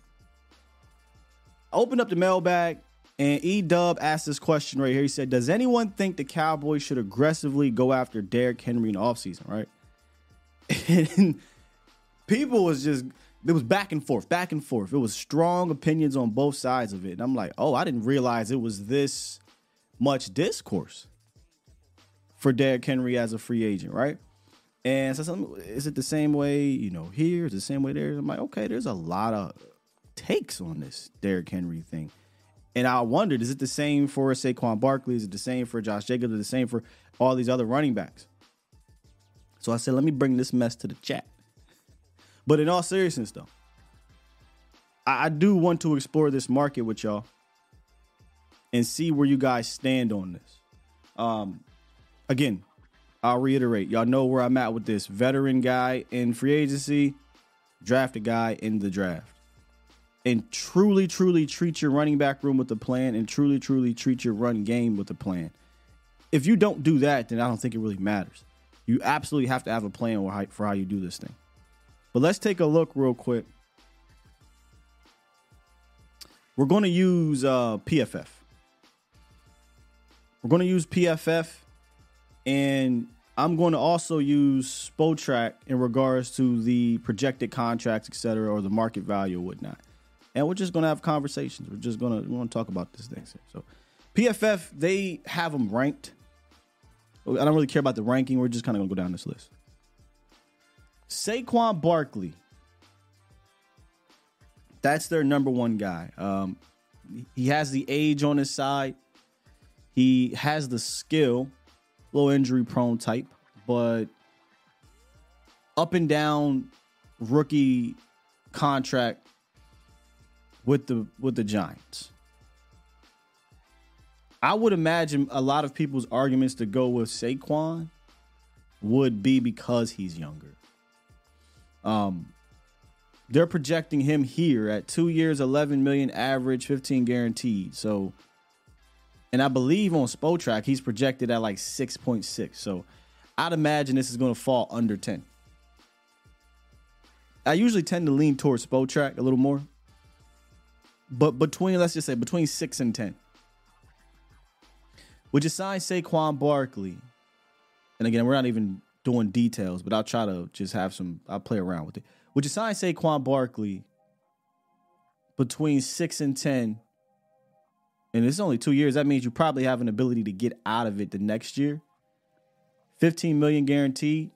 I opened up the mailbag and E Dub asked this question right here. He said, Does anyone think the Cowboys should aggressively go after Derrick Henry in the offseason, right? And people was just it was back and forth, back and forth. It was strong opinions on both sides of it. And I'm like, oh, I didn't realize it was this much discourse for Derrick Henry as a free agent, right? And so, is it the same way, you know, here? Is it the same way there? I'm like, okay, there's a lot of takes on this Derrick Henry thing. And I wondered, is it the same for Saquon Barkley? Is it the same for Josh Jacobs? Is it the same for all these other running backs? So I said, let me bring this mess to the chat. But in all seriousness, though, I, I do want to explore this market with y'all and see where you guys stand on this. Um, again, I'll reiterate, y'all know where I'm at with this. Veteran guy in free agency, drafted guy in the draft. And truly, truly treat your running back room with a plan and truly, truly treat your run game with a plan. If you don't do that, then I don't think it really matters. You absolutely have to have a plan for how you do this thing. But let's take a look real quick. We're going to use uh, PFF. We're going to use PFF, and I'm going to also use Spotrac in regards to the projected contracts, et cetera, or the market value or whatnot. And we're just going to have conversations. We're just going to we want to talk about this thing. So, PFF they have them ranked. I don't really care about the ranking. We're just kind of going to go down this list. Saquon Barkley. That's their number one guy. Um, he has the age on his side. He has the skill, low injury prone type, but up and down rookie contract with the with the Giants. I would imagine a lot of people's arguments to go with Saquon would be because he's younger. Um, they're projecting him here at two years, 11 million average, 15 guaranteed. So, and I believe on Spotrac, he's projected at like 6.6. So, I'd imagine this is going to fall under 10. I usually tend to lean towards Spotrac a little more, but between, let's just say, between 6 and 10. Would you sign Saquon Barkley? And again, we're not even doing details, but I'll try to just have some. I'll play around with it. Would you sign Saquon Barkley between six and ten? And it's only two years. That means you probably have an ability to get out of it the next year. Fifteen million guaranteed.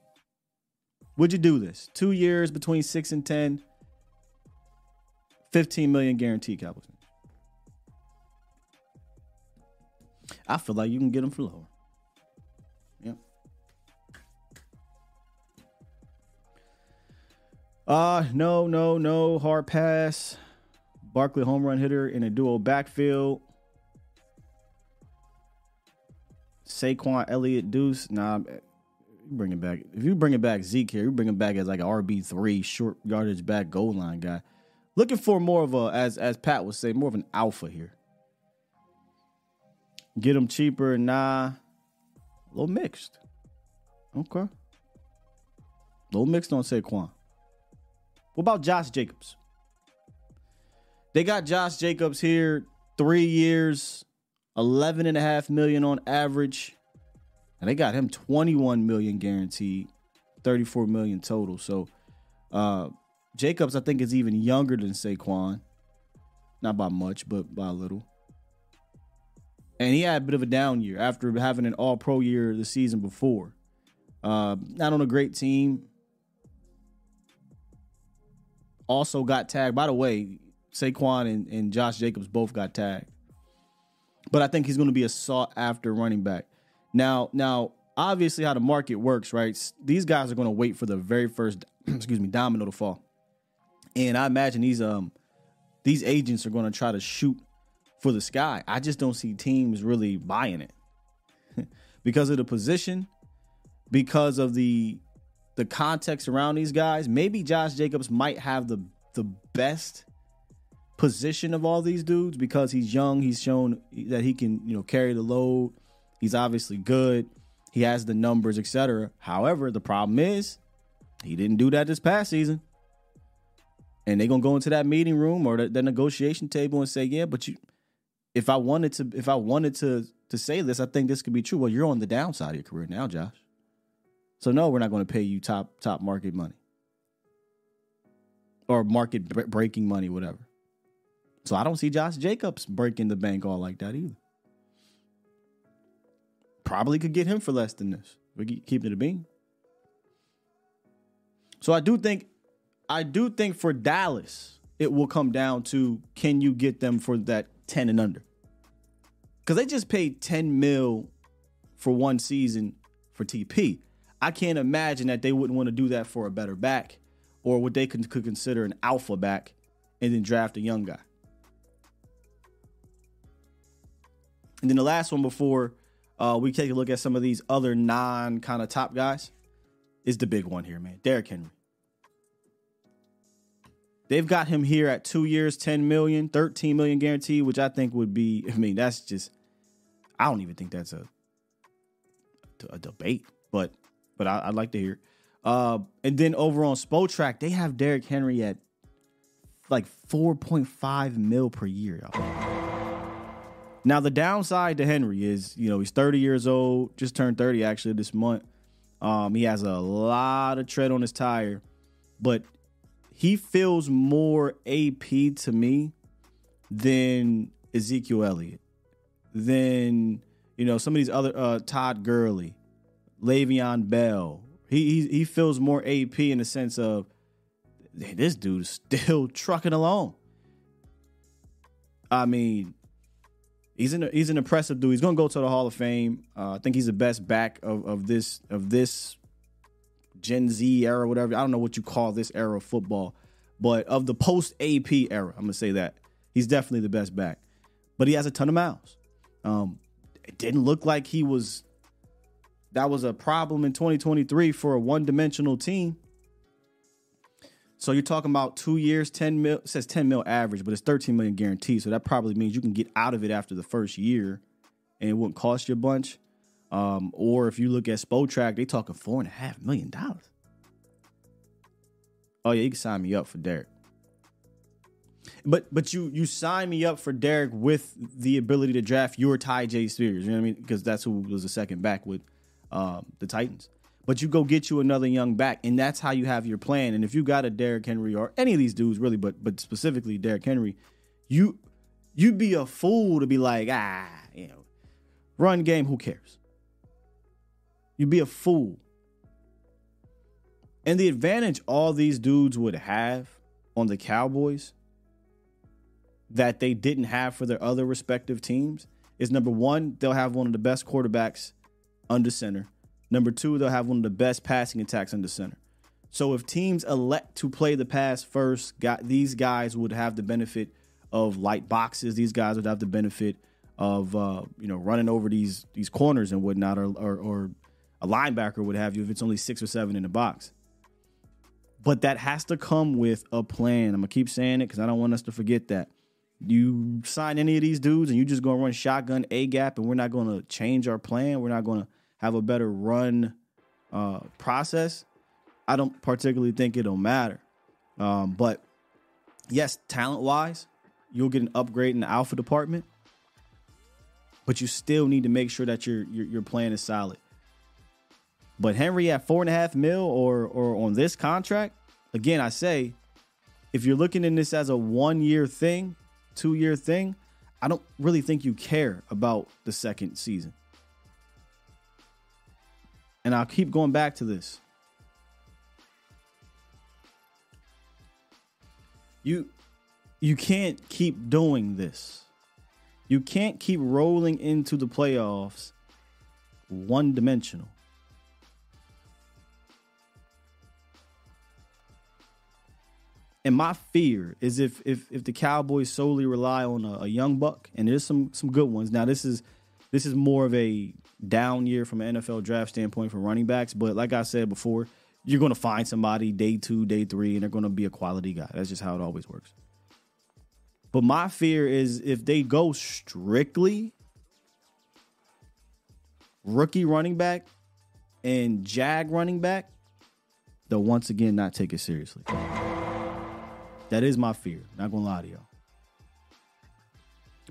Would you do this? Two years between six and ten. 15 million guaranteed Cowboys. I feel like you can get them for lower. Uh no, no, no. Hard pass. Barkley home run hitter in a dual backfield. Saquon Elliott Deuce. Nah, bring it back. If you bring it back Zeke here, you bring it back as like an RB three short yardage back goal line guy. Looking for more of a as as Pat would say, more of an alpha here. Get him cheaper, nah. A little mixed. Okay. A little mixed on Saquon. What about Josh Jacobs? They got Josh Jacobs here, three years, 11 and a half million on average. And they got him 21 million guaranteed, 34 million total. So uh Jacobs, I think, is even younger than Saquon. Not by much, but by a little. And he had a bit of a down year after having an all pro year the season before. Uh, not on a great team. Also got tagged. By the way, Saquon and, and Josh Jacobs both got tagged. But I think he's going to be a sought after running back. Now, now, obviously, how the market works, right? These guys are going to wait for the very first, excuse me, domino to fall, and I imagine these um these agents are going to try to shoot for the sky. I just don't see teams really buying it because of the position, because of the the context around these guys. Maybe Josh Jacobs might have the the best position of all these dudes because he's young. He's shown that he can, you know, carry the load. He's obviously good. He has the numbers, etc. However, the problem is he didn't do that this past season. And they're gonna go into that meeting room or the, the negotiation table and say, "Yeah, but you, if I wanted to, if I wanted to to say this, I think this could be true." Well, you're on the downside of your career now, Josh. So no, we're not going to pay you top top market money or market breaking money, whatever. So I don't see Josh Jacobs breaking the bank all like that either. Probably could get him for less than this. We keep it a bean. So I do think, I do think for Dallas, it will come down to can you get them for that ten and under? Because they just paid ten mil for one season for TP. I can't imagine that they wouldn't want to do that for a better back or what they could, could consider an alpha back and then draft a young guy. And then the last one before uh, we take a look at some of these other non kind of top guys is the big one here, man. Derrick Henry. They've got him here at two years, 10 million, 13 million guaranteed, which I think would be, I mean, that's just, I don't even think that's a, a debate, but, but I, would like to hear. Uh, and then over on Spotrac, they have Derrick Henry at like 4.5 mil per year, y'all. Now the downside to Henry is, you know, he's 30 years old, just turned 30 actually this month. Um, he has a lot of tread on his tire, but he feels more AP to me than Ezekiel Elliott, than you know some of these other uh, Todd Gurley, Le'Veon Bell. He, he he feels more AP in the sense of this dude's still trucking along. I mean, he's an he's an impressive dude. He's to go to the Hall of Fame. Uh, I think he's the best back of, of this of this Gen Z era, whatever. I don't know what you call this era of football, but of the post AP era, I'm gonna say that he's definitely the best back. But he has a ton of miles. Um, it didn't look like he was. That was a problem in 2023 for a one dimensional team. So you're talking about two years, 10 mil, says 10 mil average, but it's 13 million guaranteed. So that probably means you can get out of it after the first year and it wouldn't cost you a bunch. Um, or if you look at Spotrac, they're talking four and a half million dollars. Oh yeah, you can sign me up for Derrick. But but you you sign me up for Derrick with the ability to draft your Tyjae Spears. You know what I mean? Because that's who was the second back with um, the Titans but you go get you another young back, and that's how you have your plan. And if you got a Derrick Henry or any of these dudes, really, but but specifically Derrick Henry, you you'd be a fool to be like, ah, you know, run game, who cares? You'd be a fool. And the advantage all these dudes would have on the Cowboys that they didn't have for their other respective teams is number one, they'll have one of the best quarterbacks under center. Number two, they'll have one of the best passing attacks under center. So if teams elect to play the pass first, got, these guys would have the benefit of light boxes. These guys would have the benefit of uh, you know running over these these corners and whatnot, or, or, or a linebacker would have you if it's only six or seven in the box. But that has to come with a plan. I'm gonna keep saying it because I don't want us to forget that. You sign any of these dudes and you just gonna run shotgun A gap, and we're not gonna change our plan. We're not gonna have a better run uh, process, I don't particularly think it'll matter. Um, but yes, talent wise, you'll get an upgrade in the alpha department, but you still need to make sure that your your, your plan is solid. But Henry at four and a half mil or or on this contract, again, I say, if you're looking in this as a one year thing, two year thing, I don't really think you care about the second season. And I'll keep going back to this. You you can't keep doing this. You can't keep rolling into the playoffs one dimensional. And my fear is if if if the Cowboys solely rely on a, a, young buck, and there's some some good ones. Now this is this is more of a down year from an NFL draft standpoint for running backs, but like I said before, you're going to find somebody day two, day three, and they're going to be a quality guy. That's just how it always works. But my fear is if they go strictly rookie running back and jag running back, they'll once again not take it seriously. That is my fear. Not gonna lie to y'all.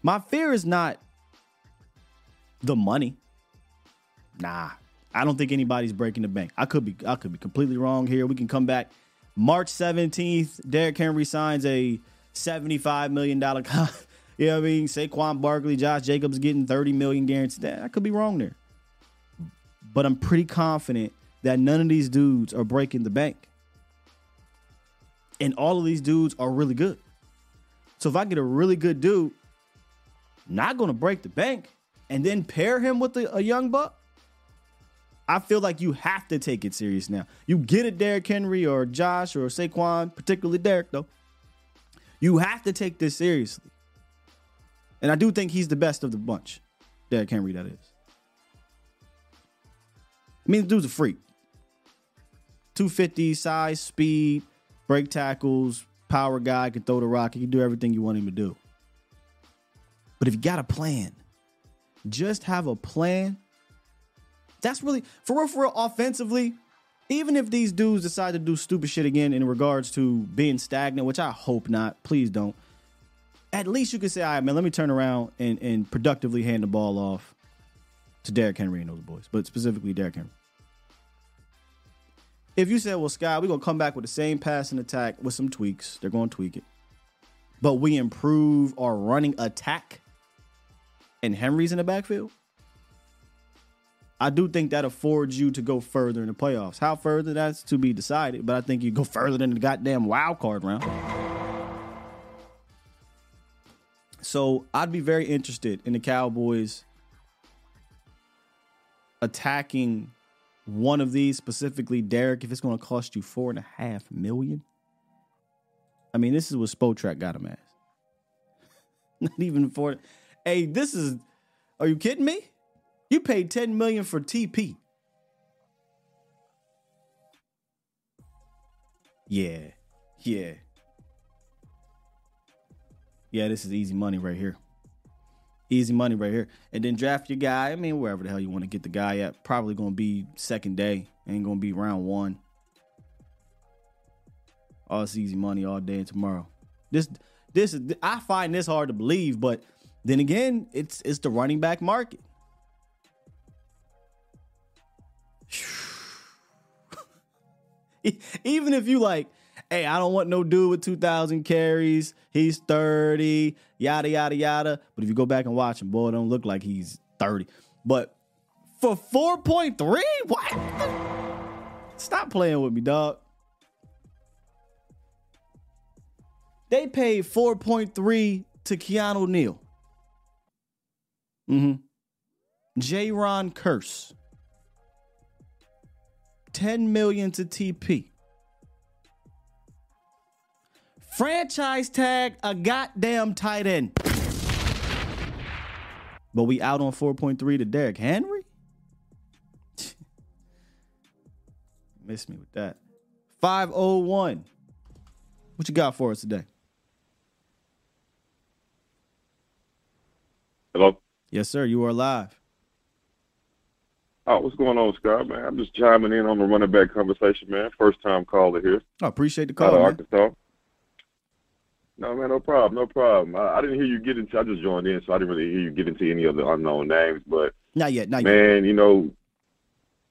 My fear is not the money. Nah, I don't think anybody's breaking the bank. I could be, I could be completely wrong here. We can come back March 17th. Derrick Henry signs a 75 million dollar. you know what I mean? Saquon Barkley, Josh Jacobs getting 30 million guaranteed. I could be wrong there, but I'm pretty confident that none of these dudes are breaking the bank. And all of these dudes are really good. So if I get a really good dude, not to break the bank, and then pair him with a, a, young buck, I feel like you have to take it serious now. You get it, Derrick Henry or Josh or Saquon, particularly Derrick, though. You have to take this seriously. And I do think he's the best of the bunch. Derrick Henry, that is. I mean, the dude's a freak. 250 size, speed, break tackles, power guy, can throw the rock, he can do everything you want him to do. But if you got a plan, just have a plan. That's really for real, for real, offensively. Even if these dudes decide to do stupid shit again in regards to being stagnant, which I hope not, please don't. At least you can say, all right, man, let me turn around and, and productively hand the ball off to Derrick Henry and those boys, but specifically Derrick Henry if you said, well, Sky, we're gonna come back with the same passing attack with some tweaks, they're gonna tweak it. But we improve our running attack and Henry's in the backfield. I do think that affords you to go further in the playoffs. How further, that's to be decided, but I think you go further than the goddamn wild card round. So I'd be very interested in the Cowboys attacking one of these, specifically Derrick. if it's going to cost you four and a half million, I mean, this is what Spotrac got him as. Not even for. Hey, this is. Are you kidding me? You paid ten million for TP. Yeah, yeah, yeah. This is easy money right here. Easy money right here. And then draft your guy. I mean, wherever the hell you want to get the guy at. Probably going to be second day. Ain't going to be round one. Oh, all this easy money all day and tomorrow. This, this is. I find this hard to believe, but then again, it's it's the running back market. Even if you like, hey, I don't want no dude with 2,000 carries. He's 30, yada, yada, yada. But if you go back and watch him, boy, don't look like he's 30. But for 4.3? What? Stop playing with me, dog. They paid 4.3 to Keanu Neal. Mm-hmm. Jayron Kearse. 10 million to TP. Franchise tag a goddamn tight end. But we out on 4.3 to Derrick Henry? Miss me with that. 501. What you got for us today? Hello? Yes, sir. You are live. Oh, what's going on, Scott? Man, I'm just chiming in on the running back conversation, man. First time caller here. I appreciate the Out call. of man. Arkansas. No, man, no problem, no problem. I, I didn't hear you get into. I just joined in, so I didn't really hear you get into any of the unknown names. But Not yet, not yet. man, you know,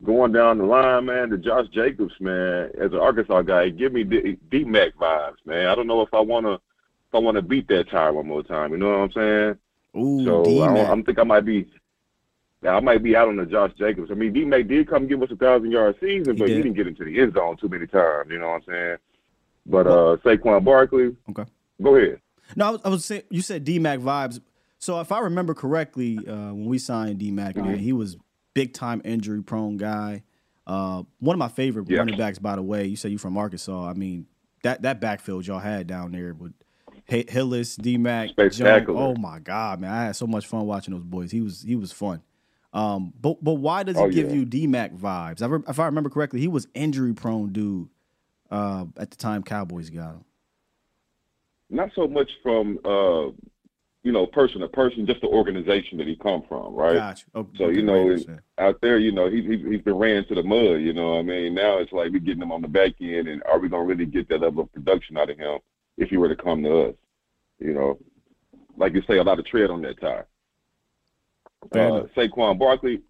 going down the line, man, to Josh Jacobs, man, as an Arkansas guy, give me D- D-Mac vibes, man. I don't know if I wanna, if I wanna beat that tire one more time. You know what I'm saying? Ooh, So I. I'm think I might be. I might be out on the Josh Jacobs. I mean, D Mac did come give us a thousand yard season, He but he did. didn't get into the end zone too many times. You know what I'm saying? But uh, Saquon Barkley. Okay. Go ahead. No, I was, I was saying you said D Mac vibes. So if I remember correctly, uh, when we signed D Mac, man, he was big time injury prone guy. Uh, one of my favorite Yeah. running backs, by the way. You say you from Arkansas. I mean that that backfield y'all had down there with H- Hillis, D Mac, Oh my God, man, I had so much fun watching those boys. He was he was fun. Um, but but why does he Oh, give yeah. you D Mac vibes? I re- if I remember correctly, he was injury prone dude. Uh, at the time, Cowboys got him. Not so much from uh, you know, person to person, just the organization that he come from, right? Gotcha. Oh, So you know, out there, you know, he, he he's been ran to the mud. You know, what I mean, now it's like we're getting him on the back end, and are we gonna really get that level of production out of him if he were to come to us? You know, like you say, a lot of tread on that tire. Uh. Saquon Barkley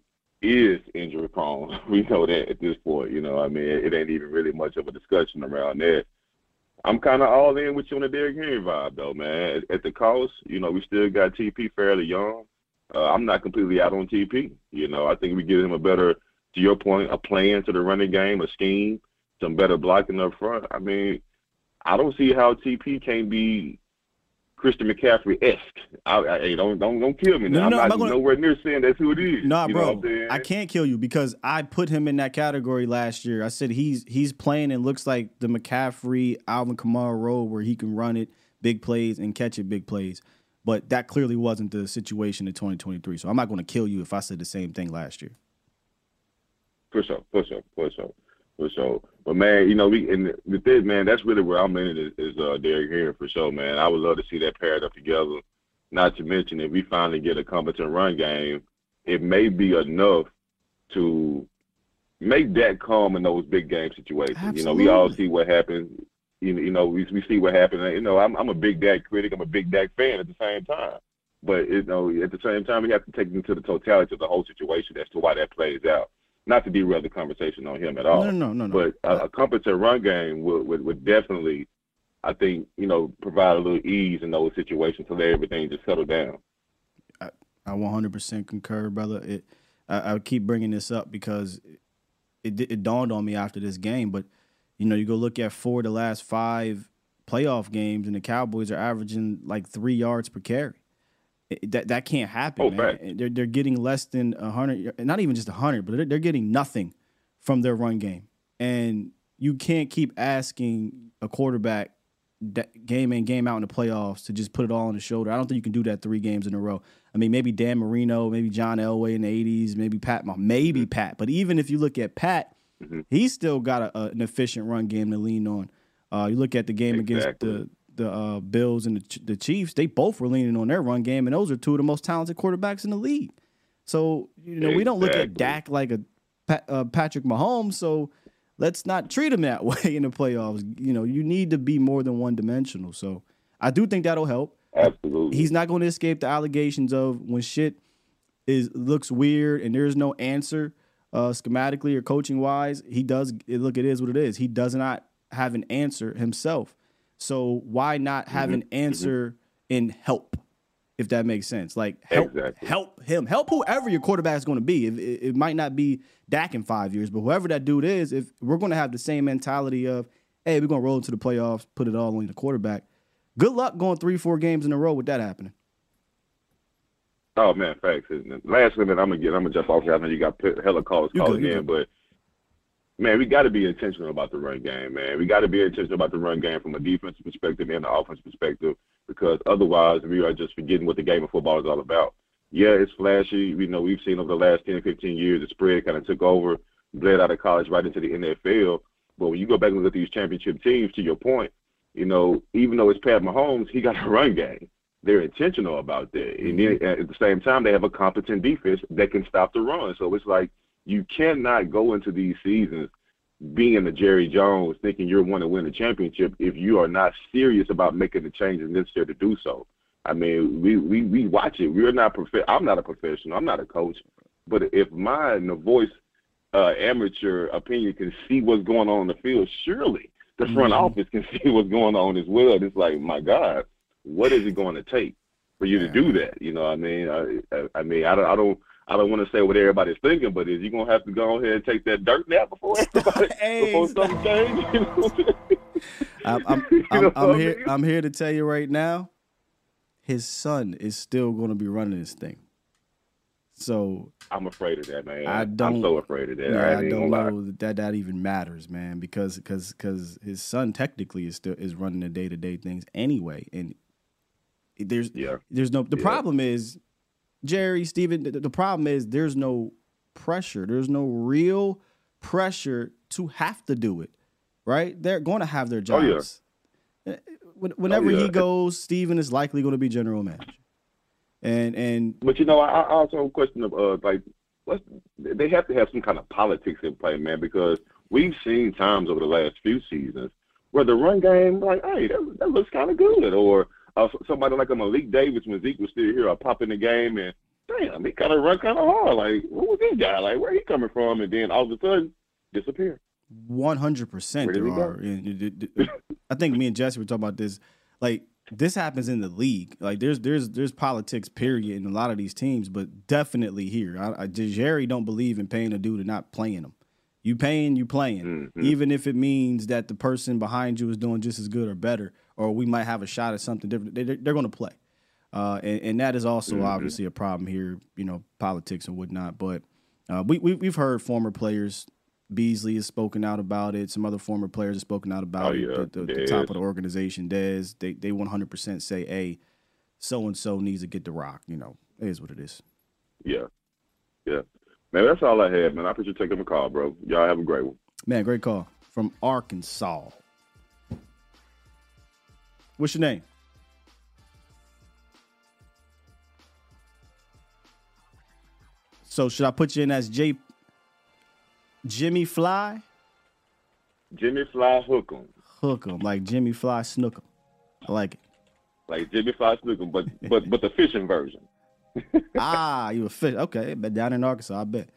is injury prone. We know that at this point. You know, I mean, it, ain't even really much of a discussion around that. I'm kind of all in with you on the Derrick Henry vibe, though, man. At, at the cost, you know, we still got TP fairly young. Uh, I'm not completely out on TP. You know, I think we give him a better, to your point, a plan to the running game, a scheme, some better blocking up front. I mean, I don't see how TP can be Christian McCaffrey esque. I, I, hey, don't don't don't kill me. No, Now. no, I'm not, gonna- nowhere near saying that's who it is. Nah, you know bro? I can't kill you because I put him in that category last year. I said he's he's playing and looks like the McCaffrey, Alvin Kamara role where he can run it big plays and catch it big plays. But that clearly wasn't the situation in 2023. So I'm not going to kill you if I said the same thing last year. For sure, for sure, for sure, for sure. But man, you know, we and with this man, that's really where I'm in it is, uh, Derrick Henry for sure, man. I would love to see that paired up together. Not to mention, if we finally get a competent run game, it may be enough to make that calm in those big game situations. You know, we all see what happens. You know, you know, we we see what happened. You know, I'm I'm a big Dak critic. I'm a big Dak fan at the same time. But you know, at the same time, we have to take into the totality of the whole situation as to why that plays out. Not to derail the conversation on him at all. No, no, no, no. But a, uh, a competent run game would, would would definitely, I think, you know, provide a little ease in those situations so that everything just settle down. I 100% concur, brother. It, I, I keep bringing this up because it, it dawned on me after this game. But you know, you go look at four of the last five playoff games, and the Cowboys are averaging like three yards per carry. It- that that can't happen, Oh, man. They're they're getting less than hundred, not even just hundred, but they're, they're getting nothing from their run game, and you can't keep asking a quarterback game in game out in the playoffs to just put it all on the shoulder. I don't think you can do that three games in a row. I mean, maybe Dan Marino, maybe John Elway in the '80s, maybe Pat, maybe Mm-hmm. Pat. But even if you look at Pat, he's still got a, a- an efficient run game to lean on. Uh, you look at the game against Exactly. the the uh, Bills and the, Ch- the Chiefs; they both were leaning on their run game, and those are two of the most talented quarterbacks in the league. So you know, we don't look at Exactly. Dak like a uh, Patrick Mahomes. So let's not treat him that way in the playoffs. You know, you need to be more than one dimensional. So I do think that'll help. Absolutely. He's not going to escape the allegations of when shit is looks weird and there's no answer uh, schematically or coaching wise. He does look. It is what it is. He does not have an answer himself. So why not mm-hmm. have an mm-hmm. answer in help? If that makes sense, like help, Exactly. help him, help whoever your quarterback is going to be. If, it, it might not be Dak in five years, but whoever that dude is, if we're going to have the same mentality of, hey, we're going to roll into the playoffs, put it all on the quarterback. Good luck going three, four games in a row with that happening. Oh man, facts. And last minute, I'm gonna get. I'm gonna jump off. I know you got hella calls You calling good, in, but man, we got to be intentional about the run game, man. We got to be intentional about the run game from a defensive perspective and the offensive perspective, because otherwise, we are just forgetting what the game of football is all about. Yeah, it's flashy. We know we've seen over the last 10, 15 years, the spread kind of took over, bled out of college right into the NFL. But when you go back and look at these championship teams, to your point, you know, even though it's Pat Mahomes, he got a run game. They're intentional about that. And then at the same time, they have a competent defense that can stop the run. So it's like You cannot go into these seasons being the Jerry Jones thinking you're going to win the championship if you are not serious about making the changes necessary to do so. I mean, we we, we watch it. We're not prof- I'm not a professional. I'm not a coach. But if my voice uh, amateur opinion can see what's going on in the field, surely the front mm-hmm. office can see what's going on as well. It's like, my God, what is it going to take for you yeah. to do that? You know, what I mean, I, I, I mean, I don't, I don't, I don't want to say what everybody's thinking, but is you gonna have to go ahead and take that dirt nap before everybody, hey, before something changes? I'm, I'm, I'm, I'm here. I'm here to tell you right now, his son is still going to be running this thing. So I'm afraid of that, man. I don't. I'm so afraid of that. Yeah, I, I don't know lie. that that even matters, man. Because because because his son technically is still is running the day to day things anyway, and there's yeah. there's no. The yeah. problem is Jerry Stephen. The, the problem is there's no pressure. There's no real pressure to have to do it. Right? They're going to have their jobs. Oh, yeah. Whenever oh, yeah. he goes, Stephen is likely going to be general manager. And and but you know, I, I also question of uh, like what's they have to have some kind of politics in play, man, because we've seen times over the last few seasons where the run game, like, hey, that, that looks kind of good, or uh, somebody like a Malik Davis when Zeke was still here, I pop in the game and damn, he kind of run kind of hard. Like, what was this guy? Like, where he coming from? And then all of a sudden, disappear. One hundred percent, there are. I think me and Jesse were talking about this. Like, this happens in the league. Like there's there's there's politics period in a lot of these teams, but definitely here. I, I Jerry don't believe in paying a dude and not playing him. You paying, you playing, mm-hmm. even if it means that the person behind you is doing just as good or better, or we might have a shot at something different. They, are going to play, uh, and, and, that is also mm-hmm. obviously a problem here. You know, politics and whatnot. But uh, we, we we've heard former players Beasley has spoken out about it. Some other former players have spoken out about oh, yeah. it. The, the, the, top of the organization, Dez, they they 100% say, "Hey, so and so needs to get the rock." You know, it is what it is. Yeah, yeah, man. That's all I had, man. I appreciate you taking the call, bro. Y'all have a great one. Man, great call from Arkansas. What's your name? So should I put you in as J Jimmy Fly? Jimmy Fly Hookem. Hookem, like Jimmy Fly Snookem. I like it. Like Jimmy Fly Snookem, but but but the fishing version. ah, you a fish? Okay, but down in Arkansas, I bet.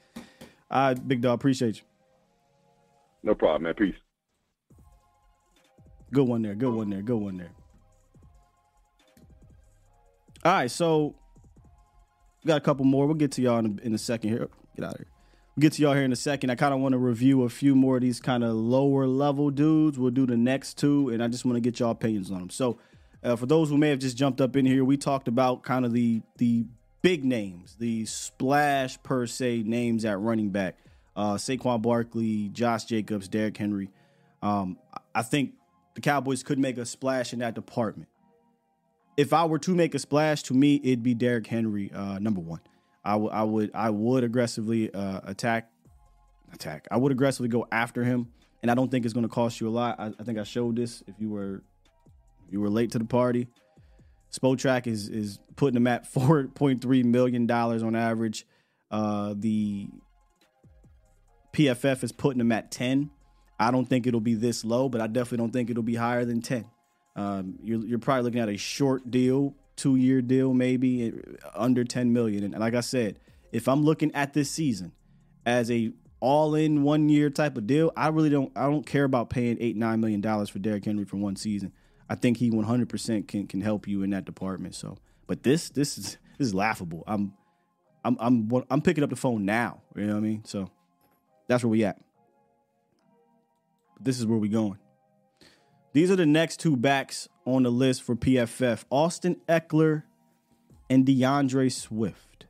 All right, big dog, appreciate you. No problem, man. Peace. Good one there. Good one there. Good one there. All right, so we got a couple more. We'll get to y'all in a, in a second here. Get out of here. We'll get to y'all here in a second. I kind of want to review a few more of these kind of lower level dudes. We'll do the next two, and I just want to get y'all opinions on them. So, uh, for those who may have just jumped up in here, we talked about kind of the the big names, the splash per se names at running back. Uh, Saquon Barkley, Josh Jacobs, Derrick Henry. Um, I think the Cowboys could make a splash in that department. If I were to make a splash, to me, it'd be Derrick Henry, uh, number one. I, w- I would I would aggressively uh, attack attack. I would aggressively go after him, and I don't think it's going to cost you a lot. I, I, think I showed this if you were if you were late to the party. Spotrac is is putting him at four point three million dollars on average. Uh, the PFF is putting him at ten. I don't think it'll be this low, but I definitely don't think it'll be higher than ten. Um, you're, you're probably looking at a short deal two year deal, maybe under 10 million. And like I said, if I'm looking at this season as a all in one year type of deal, I really don't I don't care about paying eight, nine million dollars for Derrick Henry for one season. I think he 100 percent can can help you in that department. So, but this this is this is laughable. I'm I'm I'm I'm picking up the phone now. You know what I mean? So that's where we at. This is where we going. These are the next two backs on the list for PFF Austin Ekeler and DeAndre Swift.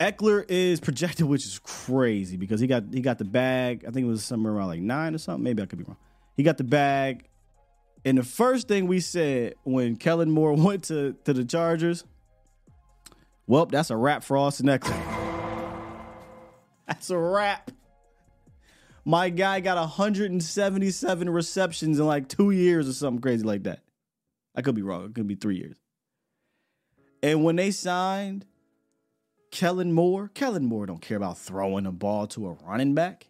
Ekeler is projected, which is crazy because he got he got the bag. I think it was somewhere around like nine or something. Maybe I could be wrong. He got the bag, and the first thing we said when Kellen Moore went to to the Chargers, well, that's a wrap for Austin Ekeler. That's a wrap. My guy got 177 receptions in like two years or something crazy like that. I could be wrong. It could be three years. And when they signed Kellen Moore. Kellen Moore don't care about throwing a ball to a running back.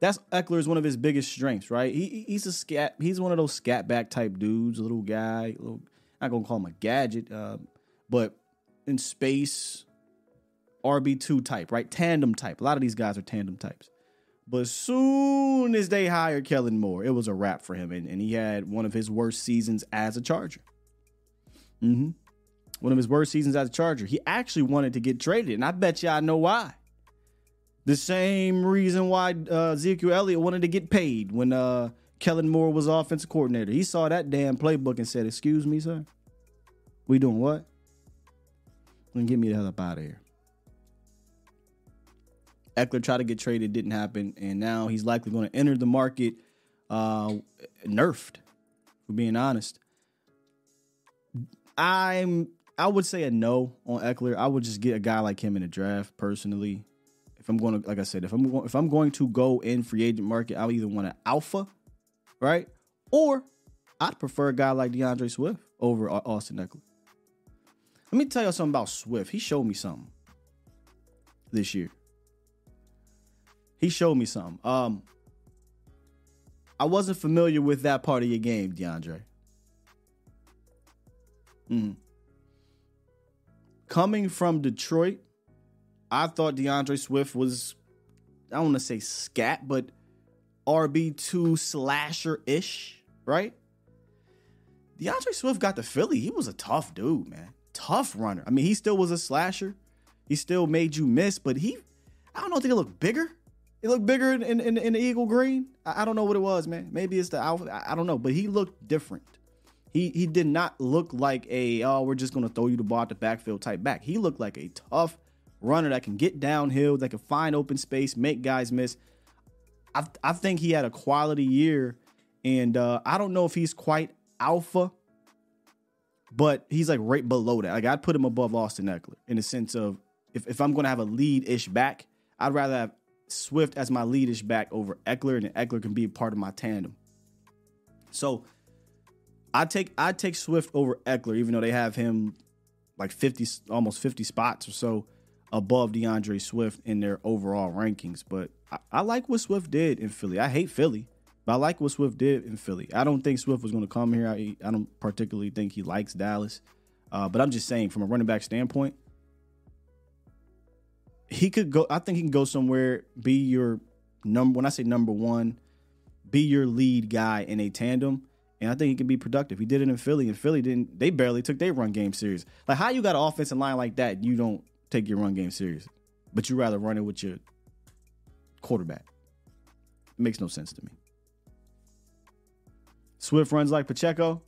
That's Ekeler is one of his biggest strengths, right? He he's a scat. He's one of those scat back type dudes, little guy. Little, not gonna call him a gadget, uh, but in space, RB two type, right? Tandem type. A lot of these guys are tandem types. But soon as they hired Kellen Moore, it was a wrap for him, and, and he had one of his worst seasons as a Charger. Mm-hmm. One of his worst seasons as a Charger. He actually wanted to get traded, and I bet you I know why. The same reason why uh, Ezekiel Elliott wanted to get paid when uh, Kellen Moore was offensive coordinator. He saw that damn playbook and said, "Excuse me, sir, we doing what? Then get me the hell up out of here." Ekeler tried to get traded, didn't happen, and now he's likely going to enter the market uh, nerfed. For being honest, I'm I would say a no on Ekeler. I would just get a guy like him in the draft personally. If I'm going to, like I said, if I'm going, if I'm going to go in free agent market, I'll either want an alpha, right, or I'd prefer a guy like DeAndre Swift over Austin Ekeler. Let me tell you something about Swift. He showed me something this year. He showed me something. Um, I wasn't familiar with that part of your game, DeAndre. Mm. Coming from Detroit, I thought DeAndre Swift was, I don't want to say scat, but RB2 slasher ish, right? DeAndre Swift got the Philly. He was a tough dude, man. Tough runner. I mean, he still was a slasher. He still made you miss, but he, I don't know, think he looked bigger. He looked bigger in, in, in the Eagle Green. I, I, don't know what it was, man. Maybe it's the outfit. I, I don't know, but he looked different. He he did not look like a oh we're just gonna throw you the ball at the backfield type back. He looked like a tough runner that can get downhill, that can find open space, make guys miss. I I think he had a quality year, and uh, I don't know if he's quite alpha, but he's like right below that. Like I'd put him above Austin Ekeler in the sense of if, if I'm gonna have a lead ish back, I'd rather have Swift as my lead ish back over Ekeler, and Ekeler can be part of my tandem. So I take I take Swift over Ekeler, even though they have him like 50, almost 50 spots or so above DeAndre Swift in their overall rankings. But I, I, like what Swift did in Philly. I hate Philly, but I like what Swift did in Philly. I don't think Swift was going to come here. I, I, don't particularly think he likes Dallas. Uh, but I'm just saying, from a running back standpoint, he could go. I think he can go somewhere, be your number. When I say number one, be your lead guy in a tandem and I think he can be productive. He did it in Philly, and Philly didn't. They barely took their run game serious. Like how you got an offensive line like that, you don't take your run game serious, but you rather run it with your quarterback. It makes no sense to me. Swift runs like Pacheco.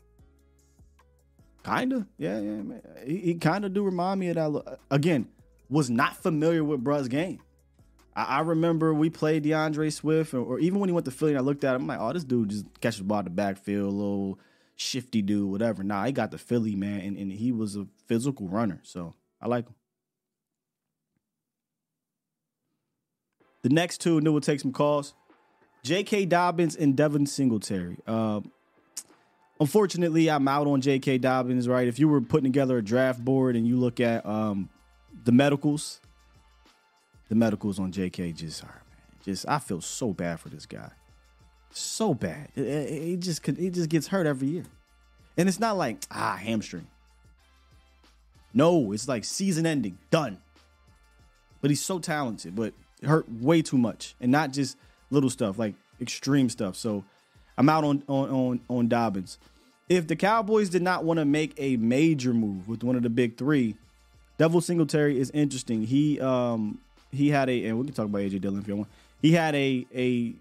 Kinda, yeah, yeah. Man. He, he kind of do remind me of that. Again, was not familiar with Bruh's game. I, I remember we played DeAndre Swift, or, or, even when he went to Philly, and I looked at him, I'm like, oh, this dude just catches the ball in the backfield, little shifty dude, whatever. Nah, he got the Philly, man, and, and he was a physical runner. So I like him. The next two, and then we'll take some calls. J.K. Dobbins and Devin Singletary. Uh, unfortunately, I'm out on J.K. Dobbins. Right, if you were putting together a draft board and you look at um, the medicals, the medicals on JK just are, man. Just I feel so bad for this guy, so bad. He just he just gets hurt every year, and it's not like ah hamstring. No, it's like season ending, done. But he's so talented, but hurt way too much, and not just little stuff like extreme stuff. So I'm out on on on, on Dobbins. If the Cowboys did not want to make a major move with one of the big three, Devin Singletary is interesting. He um he had a, and we can talk about AJ Dillon if you want. He had a a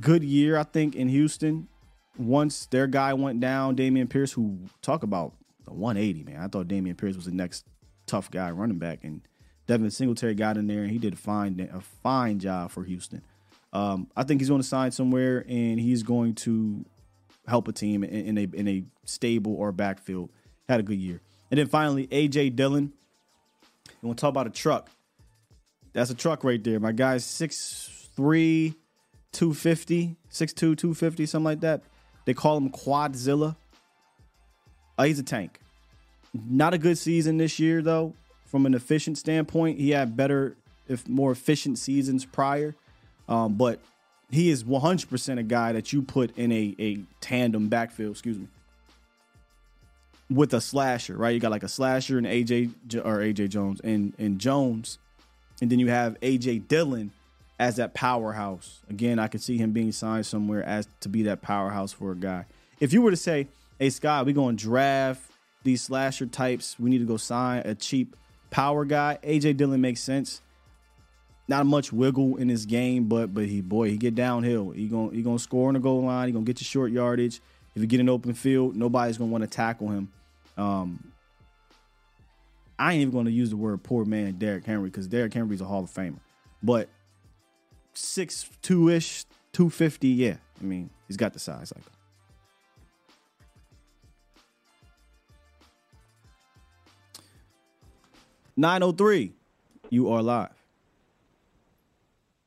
good year, I think, in Houston. Once their guy went down, Dameon Pierce, who talk about the 180 man. I thought Dameon Pierce was the next tough guy running back, and Devin Singletary got in there and he did a fine a fine job for Houston. Um, I think he's going to sign somewhere and he's going to help a team in, in, a in a stable or backfield. Had a good year, and then finally AJ Dillon. You want to talk about a truck? That's a truck right there. My guy's 6'3, 250, 6'2, 250, something like that. They call him Quadzilla. Uh, he's a tank. Not a good season this year, though. from an efficient standpoint. He had better, if more efficient seasons prior, um, but he is 100% a guy that you put in a a tandem backfield. Excuse me. With a slasher, right? You got like a slasher and AJ or AJ Jones and and Jones, and then you have AJ Dillon as that powerhouse. Again, I could see him being signed somewhere as to be that powerhouse for a guy. If you were to say, "Hey Scott, we're going to draft these slasher types. We need to go sign a cheap power guy." AJ Dillon makes sense. Not much wiggle in his game, but but he boy he get downhill. He going he gonna score on the goal line. He gonna get you short yardage. If you get an open field, nobody's gonna want to tackle him. Um, I ain't even gonna use the word poor man Derrick Henry because Derrick Henry's a Hall of Famer, but six two ish, two fifty. Yeah, I mean he's got the size like. Nine oh three, you are live.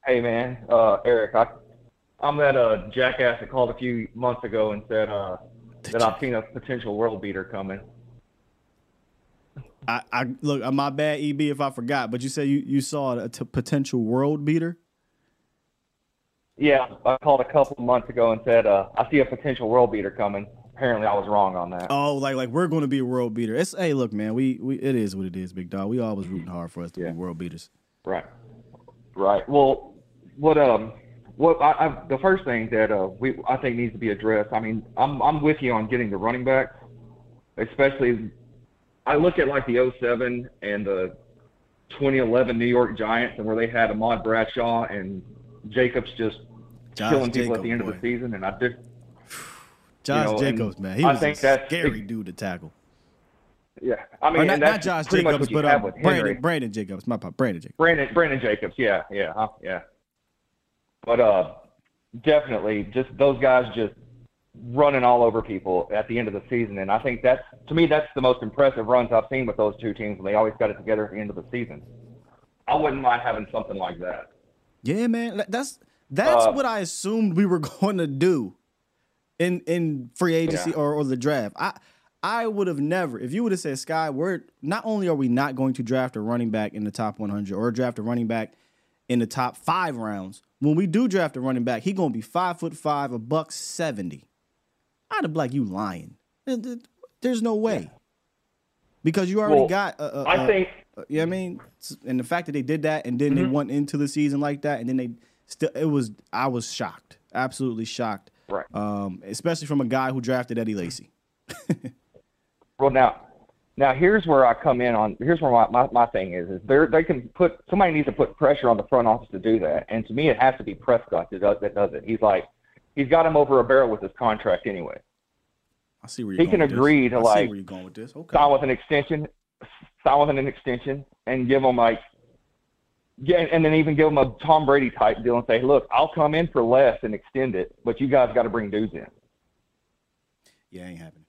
Hey man, uh, Eric, I, I'm that uh, jackass that called a few months ago and said uh, that I've seen a potential world beater coming. I, I look, my bad, EB, if I forgot, but you said you, you saw a t- potential world beater. Yeah, I called a couple months ago and said uh, I see a potential world beater coming. Apparently, I was wrong on that. Oh, like like we're going to be a world beater. It's hey, look, man, we we it is what it is, big dog. We always rooting hard for us to Yeah. be world beaters. Right. Right. Well, what um, what I, I the first thing that uh we I think needs to be addressed. I mean, I'm I'm with you on getting the running back, especially. I look at like the 07 and the 2011 New York Giants and where they had Ahmad Bradshaw and Jacobs just Josh killing people at the end boy. of the season, and I just Josh know, Jacobs, man, he I was think a that's- scary dude to tackle. yeah. I mean, not, not Josh Jacobs, but uh, Brandon Brandon Jacobs. My pop, Brandon Jacobs. Brandon Brandon Jacobs, yeah, yeah, huh, yeah. But uh, definitely, just those guys just running all over people at the end of the season. And I think that's to me that's the most impressive runs I've seen with those two teams when they always got it together at the end of the season. I wouldn't mind having something like that. Yeah, man. That's that's uh, what I assumed we were going to do in in free agency yeah. or, or the draft. I I would have never, if you would have said, Sky, we're not only are we not going to draft a running back in the top 100 or draft a running back in the top five rounds, when we do draft a running back, he going to be five foot five, a buck 70 gotta be like you lying. There's no way. Because you already well, got a, a, a, I uh, think Yeah, you know what I mean? And the fact that they did that and then mm-hmm. they went into the season like that and then they still it was I was shocked. Absolutely shocked. Right. Um, especially from a guy who drafted Eddie Lacy. well now now here's where I come in on here's where my, my, my thing is is they they can put somebody needs to put pressure on the front office to do that. And to me it has to be Prescott that does that does it. He's like he's got him over a barrel with his contract anyway. I see where you're He going can with agree this. to, like, where you're going with this. Okay. Sign with an extension, sign with an extension, and give him like, yeah, and then even give him a Tom Brady type deal and say, look, I'll come in for less and extend it, but you guys got to bring dudes in. Yeah, ain't happening.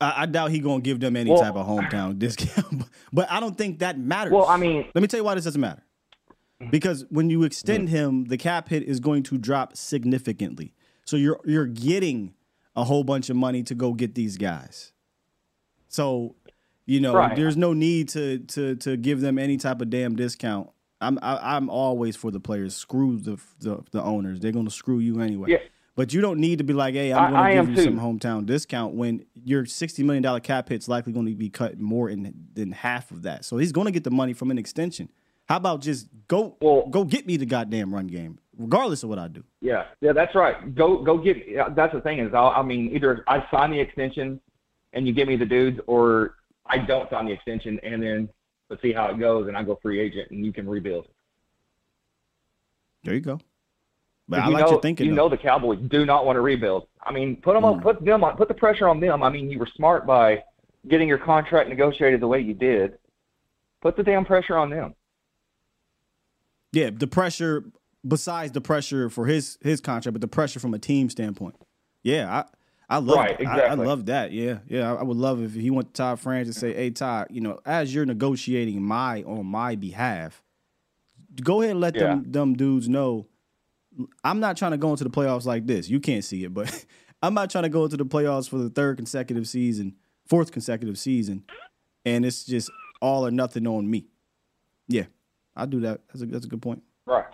I, I doubt he gonna give them any Well- type of hometown discount, but I don't think that matters. Well, I mean, Let me tell you why this doesn't matter. Because when you extend mm. him, the cap hit is going to drop significantly. So you're you're getting a whole bunch of money to go get these guys. So, you know, Right. there's no need to to to give them any type of damn discount. I'm I, I'm always for the players. Screw the the, the owners. They're gonna screw you anyway. Yeah. But you don't need to be like, hey, I- I'm going to give you too. some hometown discount when your $60 million cap hit's likely going to be cut more in, than half of that. So he's going to get the money from an extension. How about just go Well- go get me the goddamn run game, regardless of what I do? Yeah, yeah, that's right. Go, go get. That's the thing is, I'll, I mean, either I sign the extension, and you give me the dudes, or I don't sign the extension, and then let's see how it goes, and I go free agent, and you can rebuild. There you go. But I like know, your thinking. You though. know the Cowboys do not want to rebuild. I mean, put them Mm. on, put them on, put the pressure on them. I mean, you were smart by getting your contract negotiated the way you did. Put the damn pressure on them. Yeah, the pressure besides the pressure for his his contract, but the pressure from a team standpoint. Yeah, I I love Right, I- I, love that. Yeah, yeah. I, would love if he went to Todd France and say, "Hey, Todd, you know, as you're negotiating my on my behalf, go ahead and let them them dudes know. I'm not trying to go into the playoffs like this. You can't see it, but I'm not trying to go into the playoffs for the third consecutive season, fourth consecutive season, and it's just all or nothing on me. Yeah, I do that. That's a that's a good point. Right.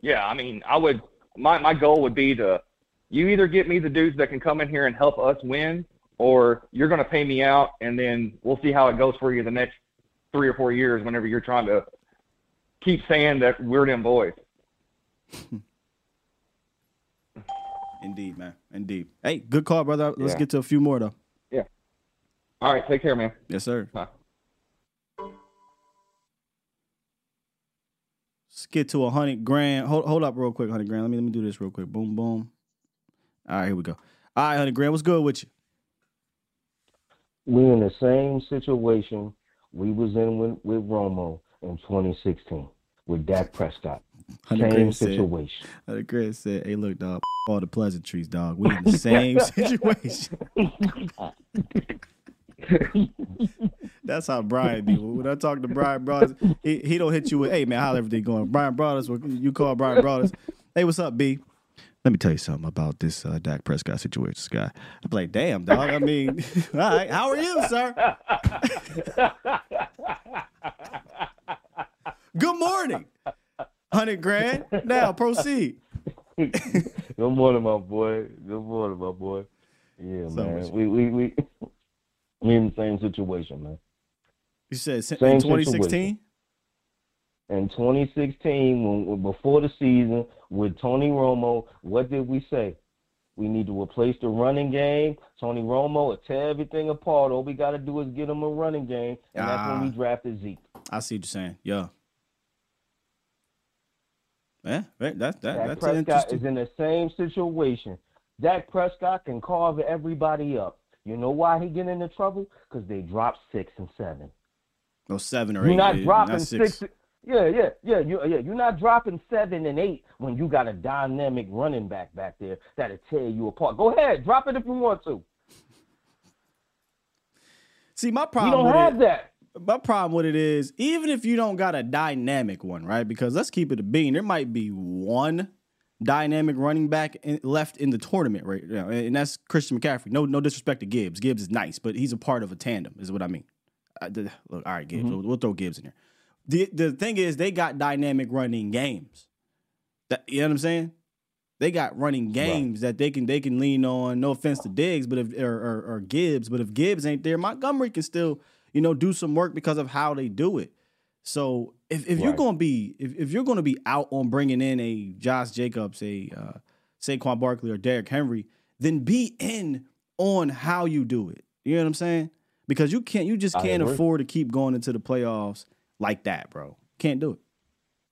Yeah, I mean, I would. My my goal would be to you either get me the dudes that can come in here and help us win, or you're going to pay me out, and then we'll see how it goes for you the next three or four years. Whenever you're trying to keep saying that we're them boys. Indeed, man. Indeed. Hey, good call, brother. Let's Yeah. get to a few more though. Yeah. All right. Take care, man. Yes, sir. Bye. Let's get to a hundred grand. Hold, hold up real quick, hundred grand. Let me let me do this real quick. Boom, boom. All right, here we go. All right, hundred grand. What's good with you? we in the same situation we was in with, with Romo in 2016 with Dak Prescott. Same said- situation. Hundred grand said, "Hey, look, dog. All the pleasantries, dog. We in the same situation." That's how Brian be. When I talk to Brian Brothers, he, he don't hit you with, "Hey, man, how's everything going?" Brian Brothers, you call Brian Brothers. Hey, what's up, B? Let me tell you something about this uh, Dak Prescott situation, this guy. I'm like, damn, dog. I mean, all right. How are you, sir? Good morning. Hundred grand. Now proceed. Good morning, my boy. Good morning, my boy. Yeah, So man. much- We we we we in the same situation, man. You said in 2016. In 2016, when, before the season with Tony Romo, what did we say? We need to replace the running game. Tony Romo will tear everything apart. All we got to do is get him a running game, and that's when Ah. we drafted Zeke. I see what you're saying. Yeah. Yeah. That, that, Dak that's Prescott interesting. is in the same situation. Dak Prescott can carve everybody up. You know why he get into trouble? Because they drop six and seven. No seven or eight. You're not yeah, dropping six. six. Yeah, yeah, yeah, you, yeah. You're not dropping seven and eight when you got a dynamic running back back there that'll tear you apart. Go ahead, drop it if you want to. See, my problem. You don't have it, that. my problem with it is even if you don't got a dynamic one, right? Because let's keep it a bean. There might be one dynamic running back in, left in the tournament right now, and that's Christian McCaffrey. No, no disrespect to Gibbs. Gibbs is nice, but he's a part of a tandem, is what I mean. I, look, all right, Gibbs. Mm-hmm. We'll, we'll throw Gibbs in there. The the thing is, they got dynamic running games. That you know what I'm saying? They got running games that they can they can lean on. No offense to Diggs, but if or, or, or Gibbs, but if Gibbs ain't there, Montgomery can still you know do some work because of how they do it. So if, if you're gonna be if, if you're gonna be out on bringing in a Josh Jacobs, a uh, Saquon Barkley, or Derrick Henry, then be in on how you do it. You know what I'm saying? Because you can't you just can't afford to keep going into the playoffs like that, bro. Can't do it.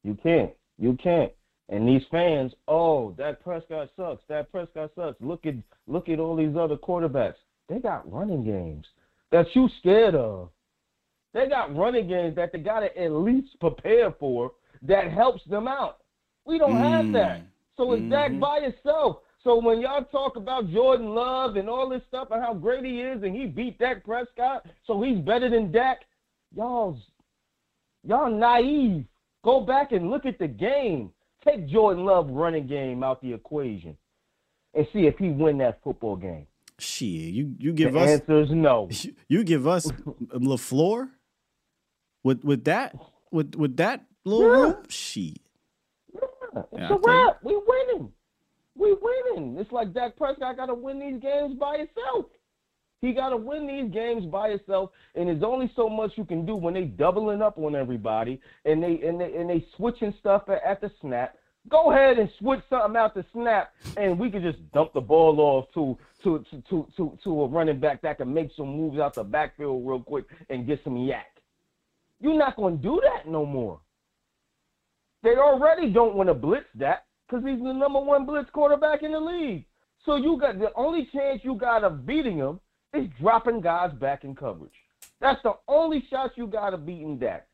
You can't. You can't. And these fans, oh, that Prescott sucks. That Prescott sucks. Look at look at all these other quarterbacks. They got running games that you scared of. They got running games that they gotta at least prepare for that helps them out. We don't have that. Mm. So it's Dak Mhm. by itself. So when y'all talk about Jordan Love and all this stuff and how great he is and he beat Dak Prescott, so he's better than Dak, y'all's y'all naive. Go back and look at the game. Take Jordan Love running game out the equation and see if he win that football game. Shit, you you give the us answer is no. you give us LaFleur with with that with with that little Yeah. room. Shit, It's Yeah, a I tell wrap. We winning. We winning. It's like Dak Prescott got to win these games by himself. He got to win these games by himself, and there's only so much you can do when they doubling up on everybody and they and they and they switching stuff at, at the snap. Go ahead and switch something out the snap, and we can just dump the ball off to to to to to, to a running back that can make some moves out the backfield real quick and get some YAC. You're not going to do that no more. They already don't want to blitz that because he's the number one blitz quarterback in the league. So you got the only chance you got of beating him is dropping guys back in coverage. That's the only shot you got of beating Dak.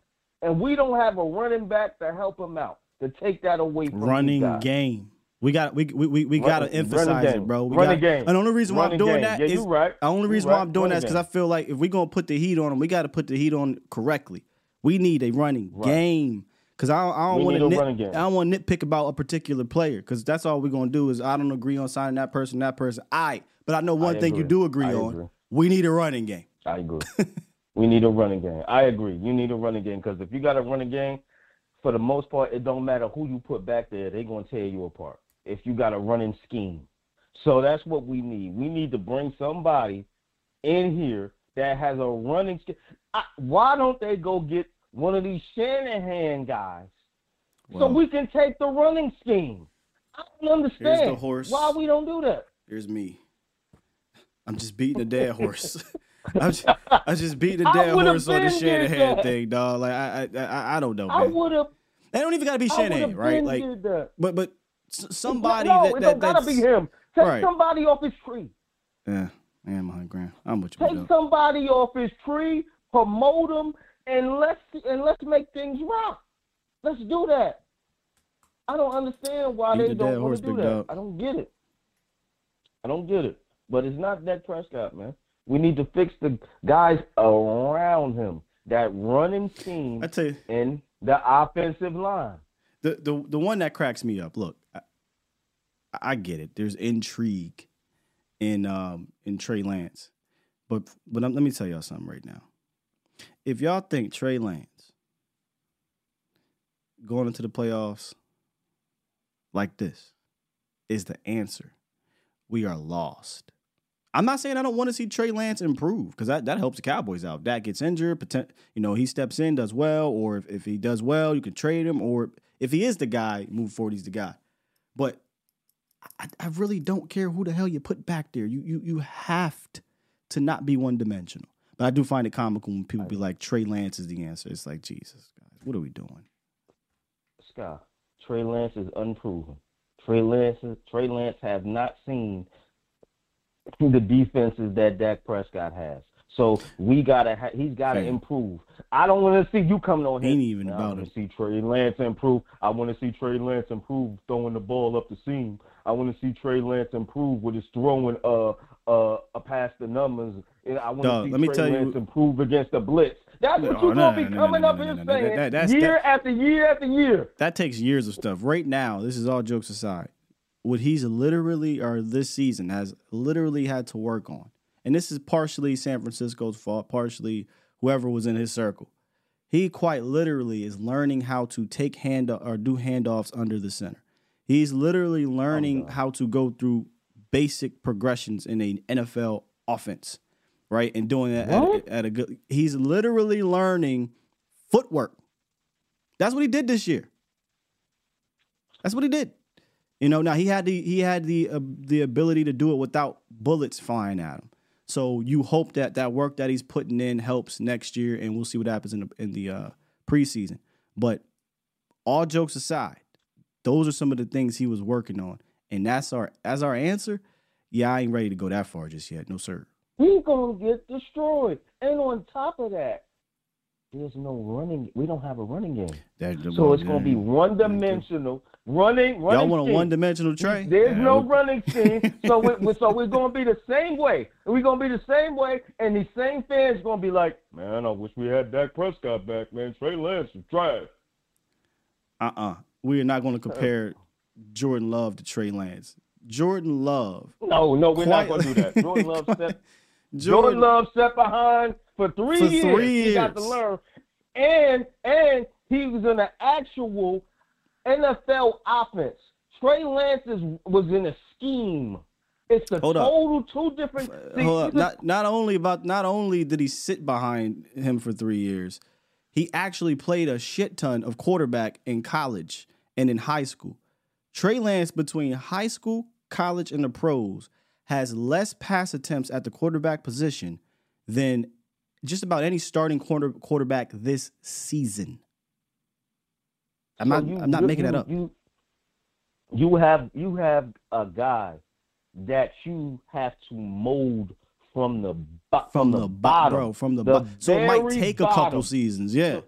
And we don't have a running back to help him out to take that away from running game. We got we we we, we got to emphasize it, bro. We Running got, game. And the only reason why I'm doing game. that Yeah, is right. the only reason why. I'm doing that is because I feel like if we're gonna put the heat on them, we got to put the heat on correctly. We need a running Right. game because I don't, I don't want to. I don't want to nitpick about a particular player because that's all we're gonna do is I don't agree on signing that person, that person. I but I know one I thing you do agree I on. agree. We need a running game. I agree. We need a running game. I agree. You need a running game because if you got a running game, for the most part, it don't matter who you put back there, they're gonna tear you apart. If you got a running scheme, so that's what we need. We need to bring somebody in here that has a running scheme. Why don't they go get one of these Shanahan guys so we can take the running scheme? I don't understand why we don't do that. Here's me. I'm just beating a dead horse. I'm just, I'm just beating a dead horse on the Shanahan thing, dog. Like I, I, I don't know. Man. I would have. They don't even got to be Shanahan, right? Like, but but somebody no, that, it don't gotta be him. Take right. somebody off his tree. Yeah, man, my grand. I'm with you. Take somebody off his tree, promote him, and let's and let's make things rock. Let's do that. I don't understand why they the don't want to do that. Dog. I don't get it. I don't get it. But it's not Dak Prescott, man. We need to fix the guys around him. That running team I tell you, in the offensive line. The the the one that cracks me up. Look, I, I get it. There's intrigue in um in Trey Lance, but but let me tell y'all something right now. If y'all think Trey Lance going into the playoffs like this is the answer, we are lost. I'm not saying I don't want to see Trey Lance improve because that, that helps the Cowboys out. If that gets injured, you know, he steps in, does well, or if, if he does well, you can trade him, or if he is the guy, move forward, he's the guy. But I, I really don't care who the hell you put back there. You you you have to not be one dimensional. But I do find it comical when people be like, Trey Lance is the answer. It's like, Jesus, guys, what are we doing? Scott, Trey Lance is unproven. Trey Lance, Trey Lance have not seen the defenses that Dak Prescott has. So we gotta, ha- he's gotta improve. I don't want to see you coming on here. Ain't even about I want to see Trey Lance improve. I want to see Trey Lance improve throwing the ball up the seam. I want to see Trey Lance improve with his throwing uh uh past the numbers. And I want to see let me Trey tell Lance you, improve against the blitz. That's what no, you're no, gonna be coming up here saying that, that, year that, after year after year. That takes years of stuff. Right now, this is all jokes aside what he's literally or this season has literally had to work on. And this is partially San Francisco's fault, partially whoever was in his circle. He quite literally is learning how to take hand or do handoffs under the center. He's literally learning oh, how to go through basic progressions in an NFL offense, right? And doing that at, at a good. He's literally learning footwork. That's what he did this year. That's what he did. You know, now he had the he had the uh, the ability to do it without bullets flying at him. So you hope that that work that he's putting in helps next year, and we'll see what happens in the in the uh, preseason. But all jokes aside, those are some of the things he was working on, and that's our as our answer. Yeah, I ain't ready to go that far just yet. No sir. He's gonna get destroyed, and on top of that, there's no running. We don't have a running game, that, so it's gonna be one dimensional running, running. Y'all want a one-dimensional Trey? There's yeah. no running scheme, so we, so we're gonna be the same way. We're gonna be the same way, and these same fans gonna be like, "Man, I wish we had Dak Prescott back, man. Trey Lance is trash." Uh-uh. We are not going to compare Jordan Love to Trey Lance. Jordan Love. No, no, we're not going to do that. Jordan Love stepped. Jordan, Jordan Love stepped behind for three for years. Three years. He got to learn, and and he was in an actual NFL offense. Trey Lance is, was in a scheme. It's a Hold total up. two different things. Not not only about not only did he sit behind him for three years, he actually played a shit ton of quarterback in college and in high school. Trey Lance between high school, college, and the pros has less pass attempts at the quarterback position than just about any starting quarter, quarterback this season. I'm so not. You, I'm not making you, that up. You, you have you have a guy that you have to mold from the from, from the, the bottom, bro, from the, the bottom. So it might take bottom. a couple seasons. Yeah,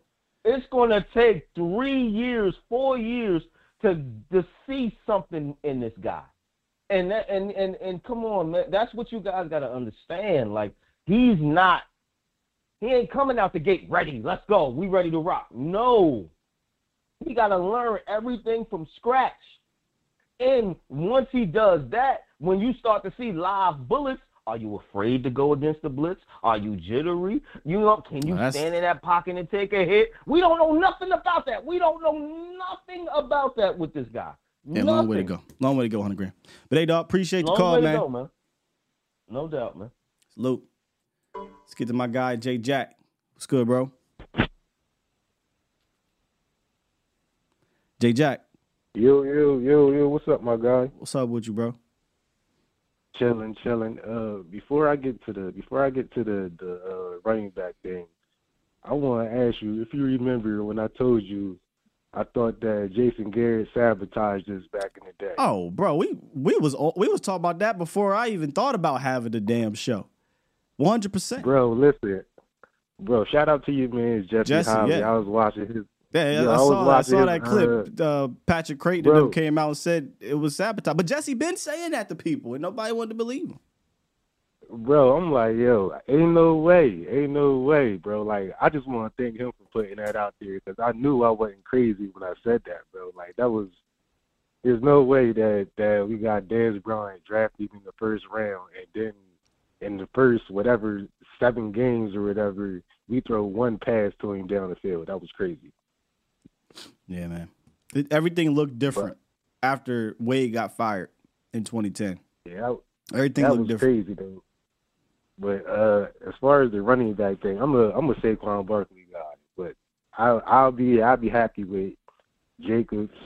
it's going to take three years, four years to to see something in this guy. And that, and and and come on, man, that's what you guys got to understand. Like he's not, he ain't coming out the gate ready. Let's go. We ready to rock. No, he got to learn everything from scratch. And once he does that, when you start to see live bullets Are you afraid to go against the blitz? Are you jittery? You know, can you stand in that pocket and take a hit? We don't know nothing about that. We don't know nothing about that with this guy. Yeah, long way to go. Long way to go, 100 grand. But hey, dog, appreciate the call, man. Go, man. No doubt, man. Salute. Let's get to my guy, Jay Jack. What's good, bro? Jay Jack. Yo, yo, yo, yo. What's up, my guy? What's up with you, bro? chilling, chilling. Uh, before I get to the before I get to the the uh, running back thing, I want to ask you if you remember when I told you I thought that Jason Garrett sabotaged us back in the day. Oh, bro, we we was we was talking about that before I even thought about having the damn show. One hundred percent, bro. Listen, bro. Shout out to you, man, Jesse, Jesse Yeah. I was watching his yeah, yeah I, saw, I saw that clip. Uh, Patrick Crayton came out and said it was sabotage. But Jesse been saying that to people, and nobody wanted to believe him. Bro, I'm like, yo, ain't no way, ain't no way, bro. Like, I just want to thank him for putting that out there because I knew I wasn't crazy when I said that, bro. Like, that was, there's no way that that we got Dez Bryant drafted in the first round, and then in the first whatever seven games or whatever, we throw one pass to him down the field. That was crazy. Yeah, man. It, everything looked different but, after Wade got fired in 2010. Yeah, everything that looked was different. crazy though. But uh, as far as the running back thing, I'm a I'm a Saquon Barkley guy, but I I'll be I'll be happy with Jacobs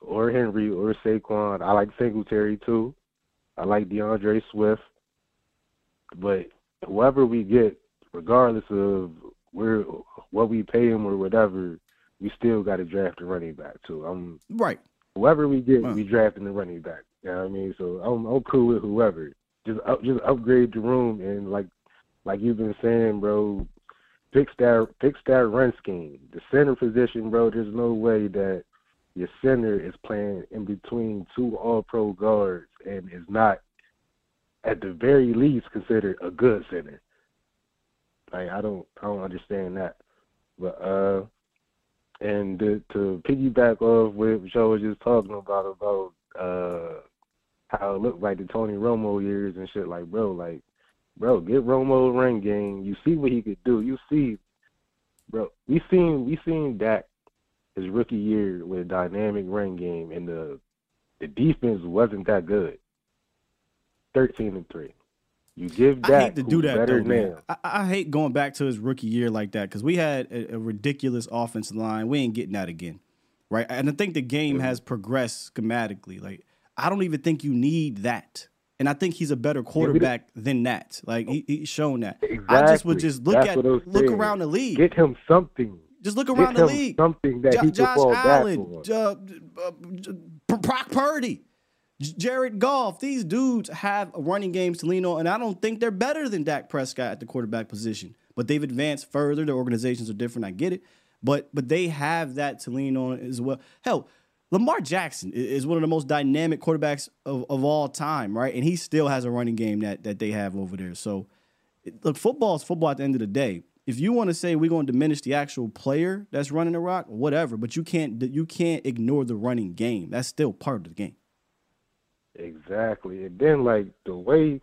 or Henry or Saquon. I like Singletary too. I like DeAndre Swift. But whoever we get, regardless of where what we pay him or whatever, we still got to draft a running back too. I'm right. Whoever we get, we drafting the running back. You know what I mean? So I'm I'm cool with whoever. Just up, just upgrade the room and like like you've been saying, bro. Fix that fix that run scheme. The center position, bro. There's no way that your center is playing in between two All Pro guards and is not at the very least considered a good center. Like I don't I don't understand that. But uh and to, to piggyback off what Joe was just talking about about uh how it looked like the Tony Romo years and shit, like bro, like bro, get Romo run game. You see what he could do. You see, bro. We seen we seen Dak his rookie year with a dynamic run game, and the the defense wasn't that good. Thirteen and three. You give that. I hate to do that though, man. I, I, hate going back to his rookie year like that because we had a, a, ridiculous offensive line. We ain't getting that again, right? And I think the game has progressed schematically. Like I don't even think you need that. And I think he's a better quarterback yeah, than that. Like he, he's shown that. Exactly. I just would just look That's at look saying. around the league. Get him something. Just look around Get the league. Something that J- he Josh Allen. Uh, uh, Brock Purdy. Jared Goff, these dudes have running games to lean on, and I don't think they're better than Dak Prescott at the quarterback position. But they've advanced further. Their organizations are different. I get it, but but they have that to lean on as well. Hell, Lamar Jackson is one of the most dynamic quarterbacks of, of all time, right? And he still has a running game that that they have over there. So, look, football is football at the end of the day. If you want to say we're going to diminish the actual player that's running the rock, whatever, but you can't you can't ignore the running game. That's still part of the game. Exactly. And then like the way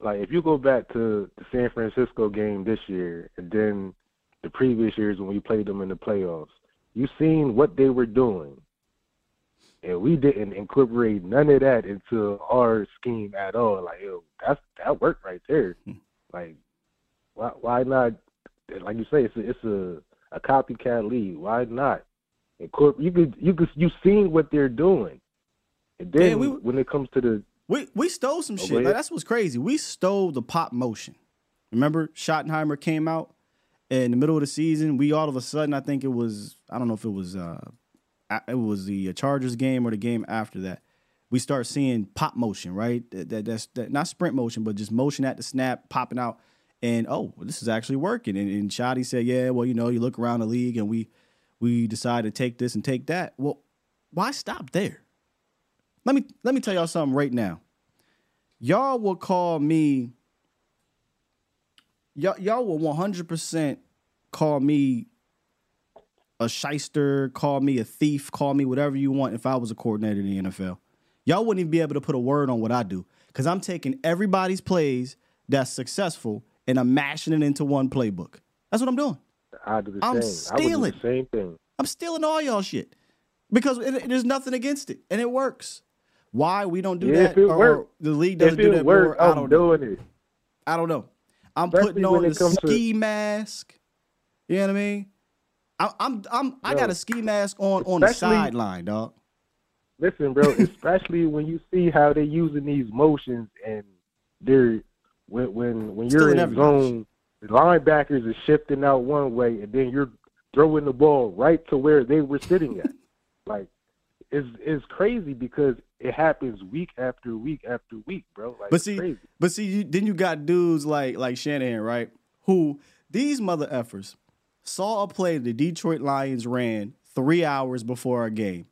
like if you go back to the San Francisco game this year and then the previous years when we played them in the playoffs, you seen what they were doing. And we didn't incorporate none of that into our scheme at all. Like, yo, that's that worked right there. Hmm. Like, why why not? Like you say, it's a, it's a a copycat league. Why not? Incorporate. You could you could you seen what they're doing. And then we, when it comes to the we we stole some oh, shit. Like, that's what's crazy. We stole the pop motion. Remember, Schottenheimer came out in the middle of the season. We all of a sudden, I think it was I don't know if it was uh it was the Chargers game or the game after that. We start seeing pop motion, right? That, that that's that, not sprint motion, but just motion at the snap, popping out. And oh, this is actually working. And, and Schotty said, yeah, well, you know, you look around the league and we we decide to take this and take that. Well, why stop there? Let me let me tell y'all something right now. Y'all will call me. Y'all y'all will one hundred percent call me a shyster, call me a thief, call me whatever you want if I was a coordinator in the NFL. Y'all wouldn't even be able to put a word on what I do. Because I'm taking everybody's plays that's successful and I'm mashing it into one playbook. That's what I'm doing. I do the I'm same. I would stealing. do the same thing. I'm stealing all y'all shit because it, it- there's nothing against it and it works. Why we don't do Yeah, that? or work- the league doesn't do that works, more. I I'm don't know. doing it. I don't know. I'm Especially putting on it the to- ski mask. You know what I mean? I, I'm I'm I got a ski mask on on the sideline, dog. Listen, bro, especially when you see how they're using these motions and they're when when when you're Stealing in zone, the linebackers are shifting out one way and then you're throwing the ball right to where they were sitting at. like it's it's crazy because it happens week after week after week, bro. Like But see, crazy. but see, you, then you got dudes like like Shanahan, right? Who these mother effers saw a play the Detroit Lions ran three hours before a game,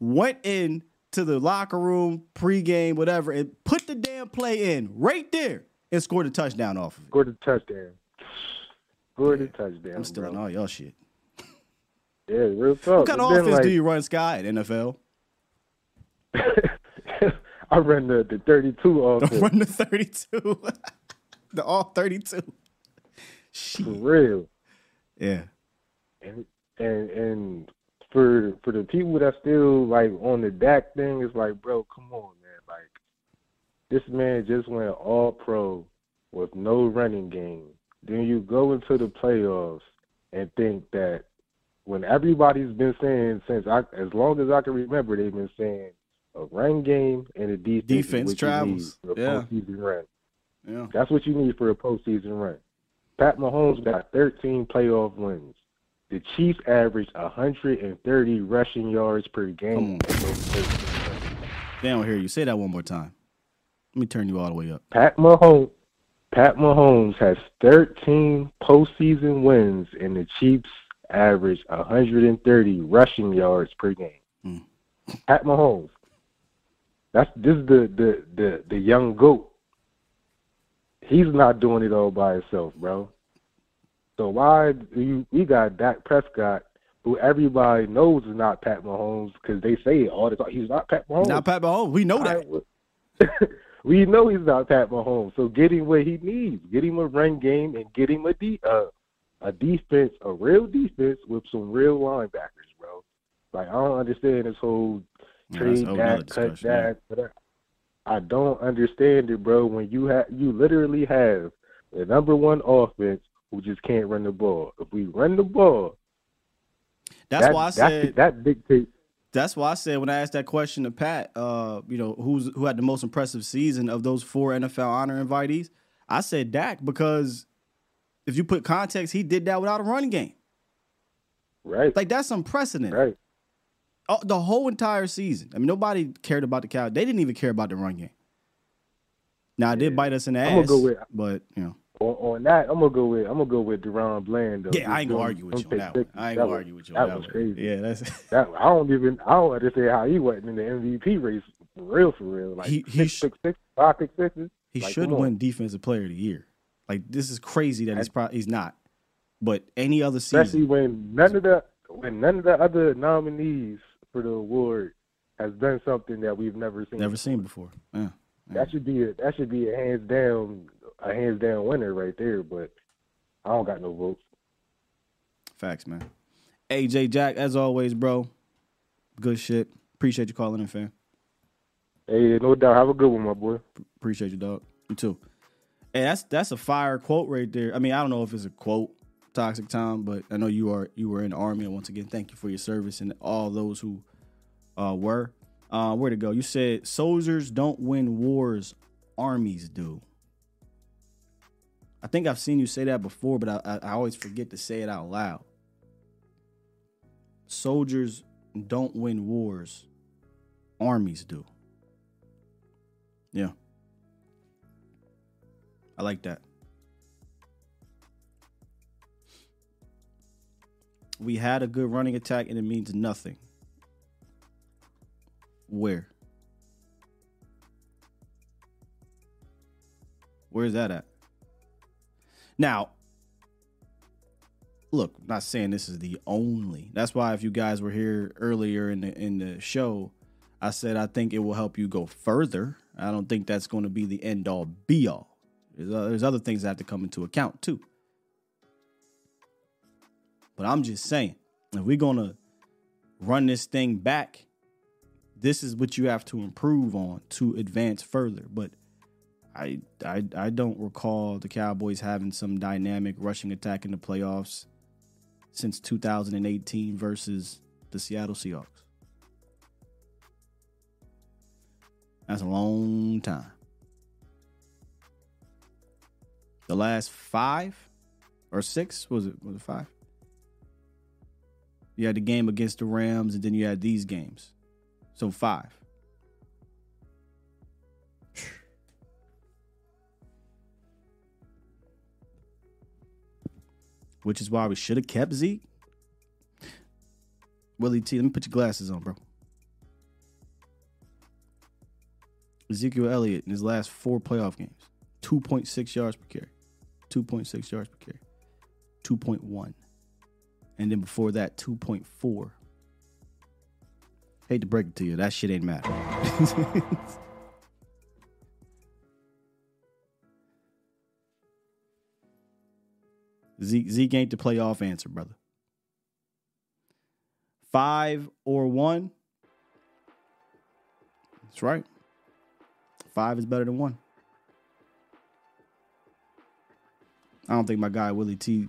went in to the locker room pregame, whatever, and put the damn play in right there and scored a touchdown off of it. Scored a touchdown. Scored a touchdown. I'm stealing bro. all y'all shit. Yeah, real talk. What kind of offense like, do you run, Sky, at NFL? I run the, the 32 offense. run the 32. the all 32. For real. Yeah. And and and for for the people that still like on the Dak thing, it's like, bro, come on, man. Like this man just went all pro with no running game. Then you go into the playoffs and think that when everybody's been saying since I as long as I can remember, they've been saying a run game and a defense. Defense travels. need for a Yeah. postseason run. Yeah. That's what you need for a postseason run. Pat Mahomes got 13 playoff wins. The Chiefs averaged 130 rushing yards per game. They don't hear you. Say that one more time. Let me turn you all the way up. Pat Mahomes, Pat Mahomes has 13 postseason wins, and the Chiefs average 130 rushing yards per game. Hmm. Pat Mahomes. That's this is the the the the young goat. He's not doing it all by himself, bro. So why do you we got Dak Prescott, who everybody knows is not Pat Mahomes because they say it all the time. He's not Pat Mahomes. Not Pat Mahomes. We know that. we know he's not Pat Mahomes. So get him what he needs. Get him a run game and get him a de- uh, a defense, a real defense with some real linebackers, bro. Like I don't understand this whole Yeah, that's a trade that, cut that. But I, don't understand it, bro. When you have you literally have the number one offense who just can't run the ball. If we run the ball, That's that, why I that- said that dictates. That's why I said when I asked that question to Pat, uh, you know, who's who had the most impressive season of those four NFL honor invitees? I said Dak because if you put context, he did that without a running game. Right. Like that's unprecedented. Right. Oh, the whole entire season. I mean, nobody cared about the cow. They didn't even care about the run game. Now it did bite us in the I'm ass, go with- but you know, On, on that, I'm gonna go with I'm gonna go with DaRon Bland. Though. yeah, I ain't gonna argue with you on that one. I ain't gonna argue with you on That that was one. crazy. Yeah, that's that. I don't even I don't understand how he wasn't in the MVP race for real, for real. Like He- he six, sh- six, six, five, six, sixes. He Like, should win Defensive Player of the Year. Like this is crazy that he's pro- he's not. But any other season, especially when none of the when none of the other nominees for the award has done something that we've never seen. never seen before. Yeah. That should be a that should be a hands down a hands down winner right there. But I don't got no votes. Facts, man. AJ Jack, as always, bro. Good shit. Appreciate you calling in, fam. Hey, no doubt. Have a good one, my boy. Appreciate you, dog. You too. Hey, that's that's a fire quote right there. I mean, I don't know if it's a quote, Toxic time, but I know you are you were in the army, and once again, thank you for your service and all those who uh, were. Uh, where to go? You said soldiers don't win wars, armies do. I think I've seen you say that before, but I, I, I always forget to say it out loud. Soldiers don't win wars, armies do. Yeah. I like that. We had a good running attack and it means nothing. Where? Where's that at? Now, look, I'm not saying this is the only. That's why if you guys were here earlier in the in the show, I said I think it will help you go further I don't think that's going to be the end all be all. Uh, there's other things that have to come into account too. But I'm just saying, if we're to run this thing back, this is what you have to improve on to advance further. But I, I, I don't recall the Cowboys having some dynamic rushing attack in the playoffs since 2018 versus the Seattle Seahawks. That's a long time. The last five or six was it? Was it five? You had the game against the Rams, and then you had these games. So five. Which is why we should have kept Zeke. Willie T, let me put your glasses on, bro. Ezekiel Elliott in his last four playoff games, 2.6 yards per carry, 2.6 yards per carry, 2.1. And then before that, 2.4. Hate to break it to you, that shit ain't matter. Zeke, Zeke ain't the playoff answer, brother. Five or one. That's right. Five is better than one. I don't think my guy Willie T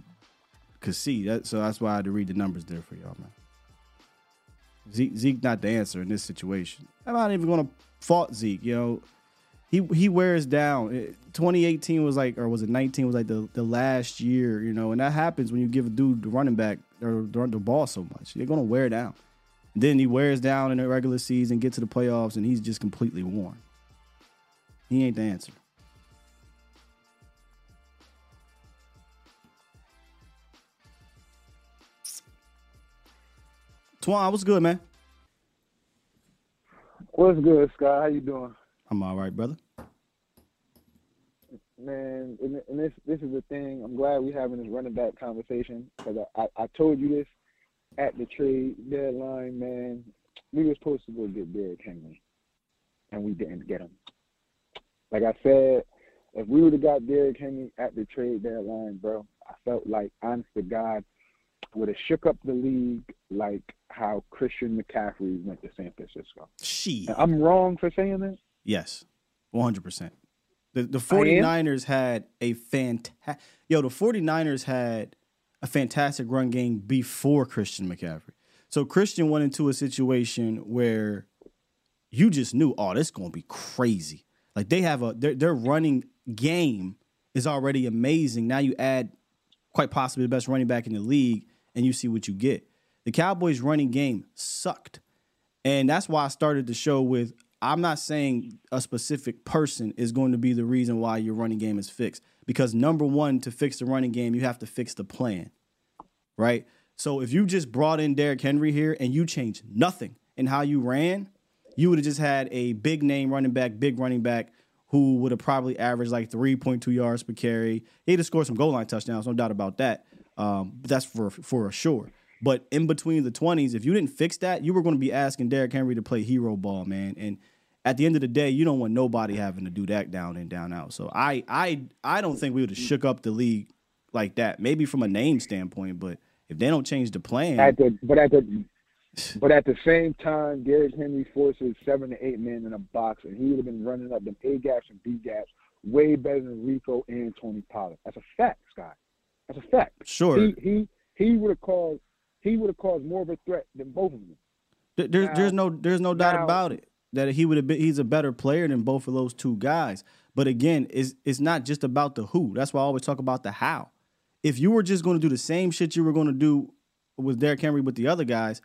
could see that, so that's why I had to read the numbers there for y'all, man. Zeke, Zeke not the answer in this situation. I'm not even to fault Zeke. You know, he he wears down. 2018 was like, or was it 19? Was like the the last year. You know, and that happens when you give a dude the running back or the, the ball so much. They're to wear down. And then he wears down in the regular season, get to the playoffs, and he's just completely worn. He ain't the answer. Twan, what's good, man? What's good, Scott? How you doing? I'm all right, brother. Man, and, and this this is the thing. I'm glad we're having this running back conversation because I, I, I told you this at the trade deadline, man. We were supposed to go get Derrick Henry, and we didn't get him. Like I said, if we would have got Derrick Henry at the trade deadline, bro, I felt like, honest to God, would have shook up the league like how Christian McCaffrey went to San Francisco. She. I'm wrong for saying that? Yes, 100%. The, the 49ers had a fantastic, yo, the 49ers had a fantastic run game before Christian McCaffrey. So Christian went into a situation where you just knew, oh, this is going to be crazy. Like they have a, their, their running game is already amazing. Now you add quite possibly the best running back in the league and you see what you get. The Cowboys' running game sucked. And that's why I started the show with I'm not saying a specific person is going to be the reason why your running game is fixed. Because number one, to fix the running game, you have to fix the plan. Right? So if you just brought in Derrick Henry here and you changed nothing in how you ran, you would have just had a big name running back, big running back who would have probably averaged like 3.2 yards per carry. He'd have scored some goal line touchdowns, no doubt about that. Um, that's for for sure. But in between the 20s, if you didn't fix that, you were going to be asking Derrick Henry to play hero ball, man. And at the end of the day, you don't want nobody having to do that down and down out. So I I I don't think we would have shook up the league like that. Maybe from a name standpoint, but if they don't change the plan, at the, but at the but at the same time, Derrick Henry forces seven to eight men in a box, and he would have been running up them A gaps and B gaps way better than Rico and Tony Pollard. That's a fact, Scott. That's a fact. Sure. He he, he would have caused he would have caused more of a threat than both of them. There's now, there's no there's no doubt now, about it that he would have been he's a better player than both of those two guys. But again, it's it's not just about the who. That's why I always talk about the how. If you were just going to do the same shit you were going to do with Derrick Henry with the other guys,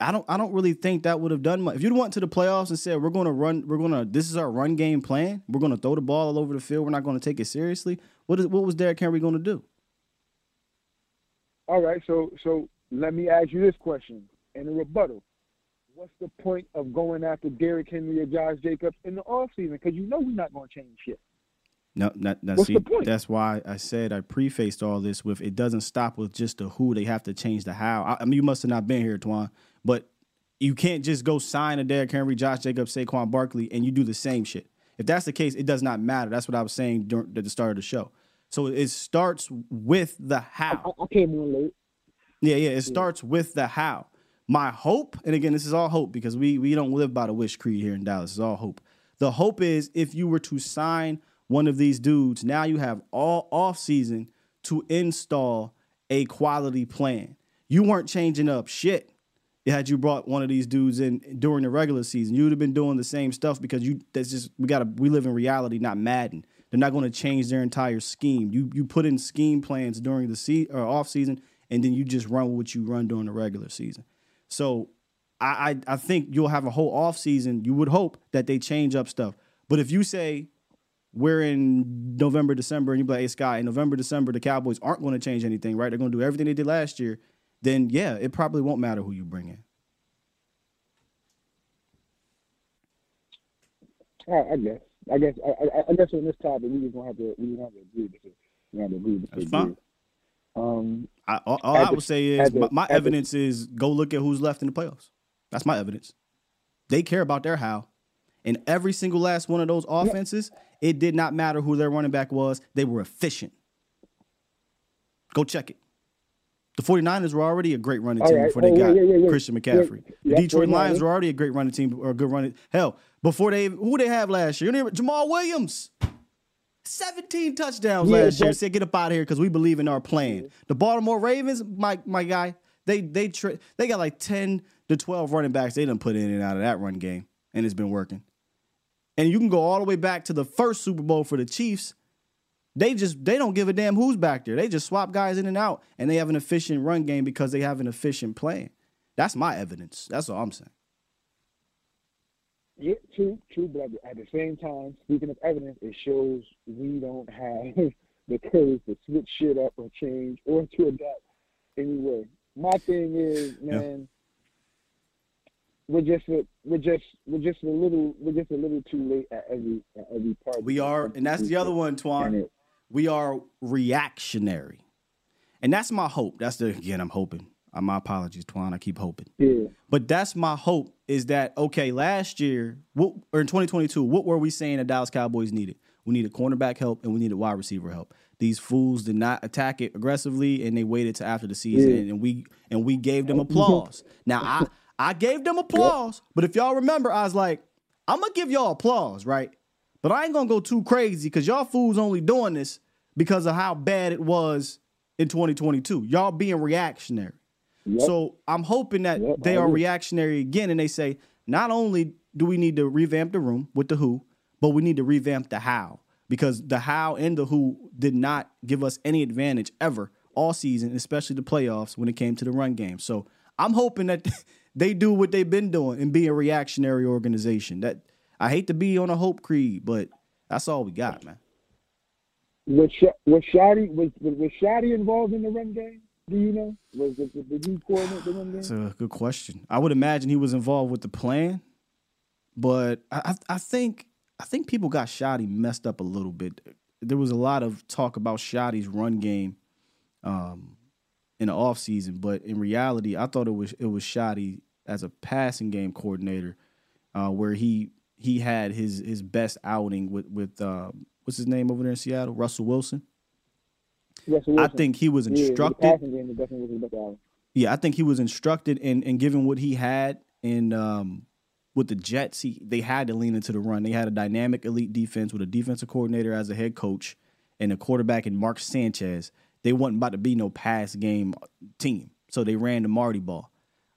I don't I don't really think that would have done much. If you'd went to the playoffs and said we're going to run, we're going to this is our run game plan. We're going to throw the ball all over the field. We're not going to take it seriously. What is what was Derrick Henry going to do? All right, so so let me ask you this question in a rebuttal. What's the point of going after Derrick Henry or Josh Jacobs in the offseason? Because you know we're not going to change shit. No, not, not, What's see, the point? That's why I said I prefaced all this with it doesn't stop with just the who. They have to change the how. I, I mean, you must have not been here, Twan, but you can't just go sign a Derrick Henry, Josh Jacobs, Saquon Barkley, and you do the same shit. If that's the case, it does not matter. That's what I was saying during, at the start of the show. So it starts with the how. I, I came on late. Yeah, yeah. It starts with the how. My hope, and again, this is all hope because we we don't live by the wish creed here in Dallas. It's all hope. The hope is if you were to sign one of these dudes, now you have all off season to install a quality plan. You weren't changing up shit had you brought one of these dudes in during the regular season. You would have been doing the same stuff because you that's just we gotta we live in reality, not Madden. They're not going to change their entire scheme. You you put in scheme plans during the se- or off season, and then you just run what you run during the regular season. So I, I I think you'll have a whole off season. You would hope that they change up stuff. But if you say we're in November, December, and you be like, hey, Sky, in November, December, the Cowboys aren't going to change anything, right? They're going to do everything they did last year. Then yeah, it probably won't matter who you bring in. I guess. I guess. I, I, I guess on this topic, we just gonna have to. We just have to agree. To, we have to agree. To That's fine. Um, I, all, all I would say is my, my evidence the, is go look at who's left in the playoffs. That's my evidence. They care about their how. In every single last one of those offenses, it did not matter who their running back was. They were efficient. Go check it. The 49ers were already a great running team right. before they oh, got yeah, yeah, yeah, Christian McCaffrey. The Detroit Lions were already a great running team or a good running. Hell, before they who they have last year? Jamaal Williams. 17 touchdowns last year. Said get up out of here because we believe in our plan. The Baltimore Ravens, my my guy, they they tra- they got like 10 to 12 running backs they done put in and out of that run game, and it's been working. And you can go all the way back to the first Super Bowl for the Chiefs they just they don't give a damn who's back there. They just swap guys in and out, and they have an efficient run game because they have an efficient plan. That's my evidence. That's all I'm saying. Yeah, true, true. But at the same time, speaking of evidence, it shows we don't have the courage to switch shit up or change or to adapt anyway. My thing is, man, yeah. we're just a, we're just we're just a little we're just a little too late at every at every part. We are, and that's the other one, Twan. We are reactionary. And that's my hope. That's the again, I'm hoping. Uh, my apologies, Twan. I keep hoping. Yeah. But that's my hope is that okay, last year, what, or in 2022, what were we saying the Dallas Cowboys needed? We needed cornerback help and we needed wide receiver help. These fools did not attack it aggressively and they waited to after the season yeah. and we and we gave them applause. now I I gave them applause, but if y'all remember, I was like, I'm gonna give y'all applause, right? But I ain't gonna go too crazy because y'all fools only doing this because of how bad it was in 2022. Y'all being reactionary. Yep. So I'm hoping that yep, they are reactionary again and they say, not only do we need to revamp the room with the who, but we need to revamp the how. Because the how and the who did not give us any advantage ever all season, especially the playoffs when it came to the run game. So I'm hoping that they do what they've been doing and be a reactionary organization. That I hate to be on a hope creed, but that's all we got, man. Was Sh- was Schotty was, was Schotty involved in the run game? Do you know? Was the, did he coordinate the run game? That's a good question. I would imagine he was involved with the plan, but I, I think I think people got Schotty messed up a little bit. There was a lot of talk about Schotty's run game um, in the offseason, but in reality, I thought it was it was Schotty as a passing game coordinator, uh, where he he had his his best outing with with uh, what's his name over there in Seattle, Russell Wilson. Russell Wilson. I think he was instructed. Yeah, yeah, I think he was instructed, and and given what he had in um, with the Jets, he they had to lean into the run. They had a dynamic elite defense with a defensive coordinator as a head coach and a quarterback in Mark Sanchez. They wasn't about to be no pass game team, so they ran the Marty ball.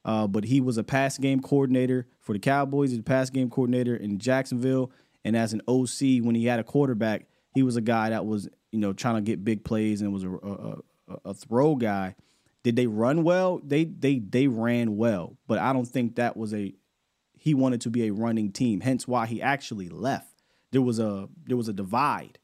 Uh, but he was a pass game coordinator for the Cowboys. He's a pass game coordinator in Jacksonville. And as an OC, when he had a quarterback, he was a guy that was, you know, trying to get big plays and was a, a, a throw guy. Did they run well? They they they ran well, but I don't think that was a he wanted to be a running team. Hence why he actually left. There was a there was a divide.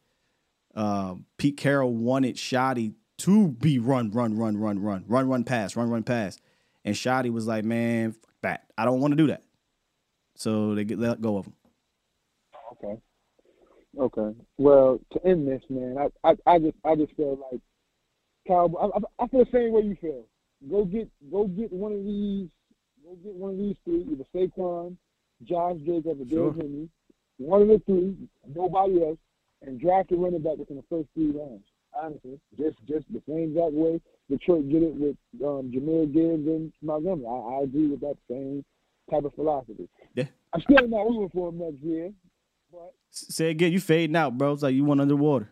Uh, Pete Carroll wanted Schotty to be run, run, run, run, run, run, run, pass, run, run, pass. And Schotty was like, man, fuck that. I don't want to do that. So they get let go of him. Okay. Okay. Well, to end this, man, I, I, I just I just feel like Cowboy. I, I feel the same way you feel. Go get go get one of these. Go get one of these three. Either Saquon, Josh Jacobs, or Bill sure. Henry. one of the three, nobody else, and draft a running back within the first three rounds. Honestly, just just the same exact way Detroit did it with um, Jahmyr Gibbs and Montgomery. I, I agree with that same type of philosophy. Yeah. I'm still not rooting for him next year, but Say again, you fading out, bro. It's like you went underwater.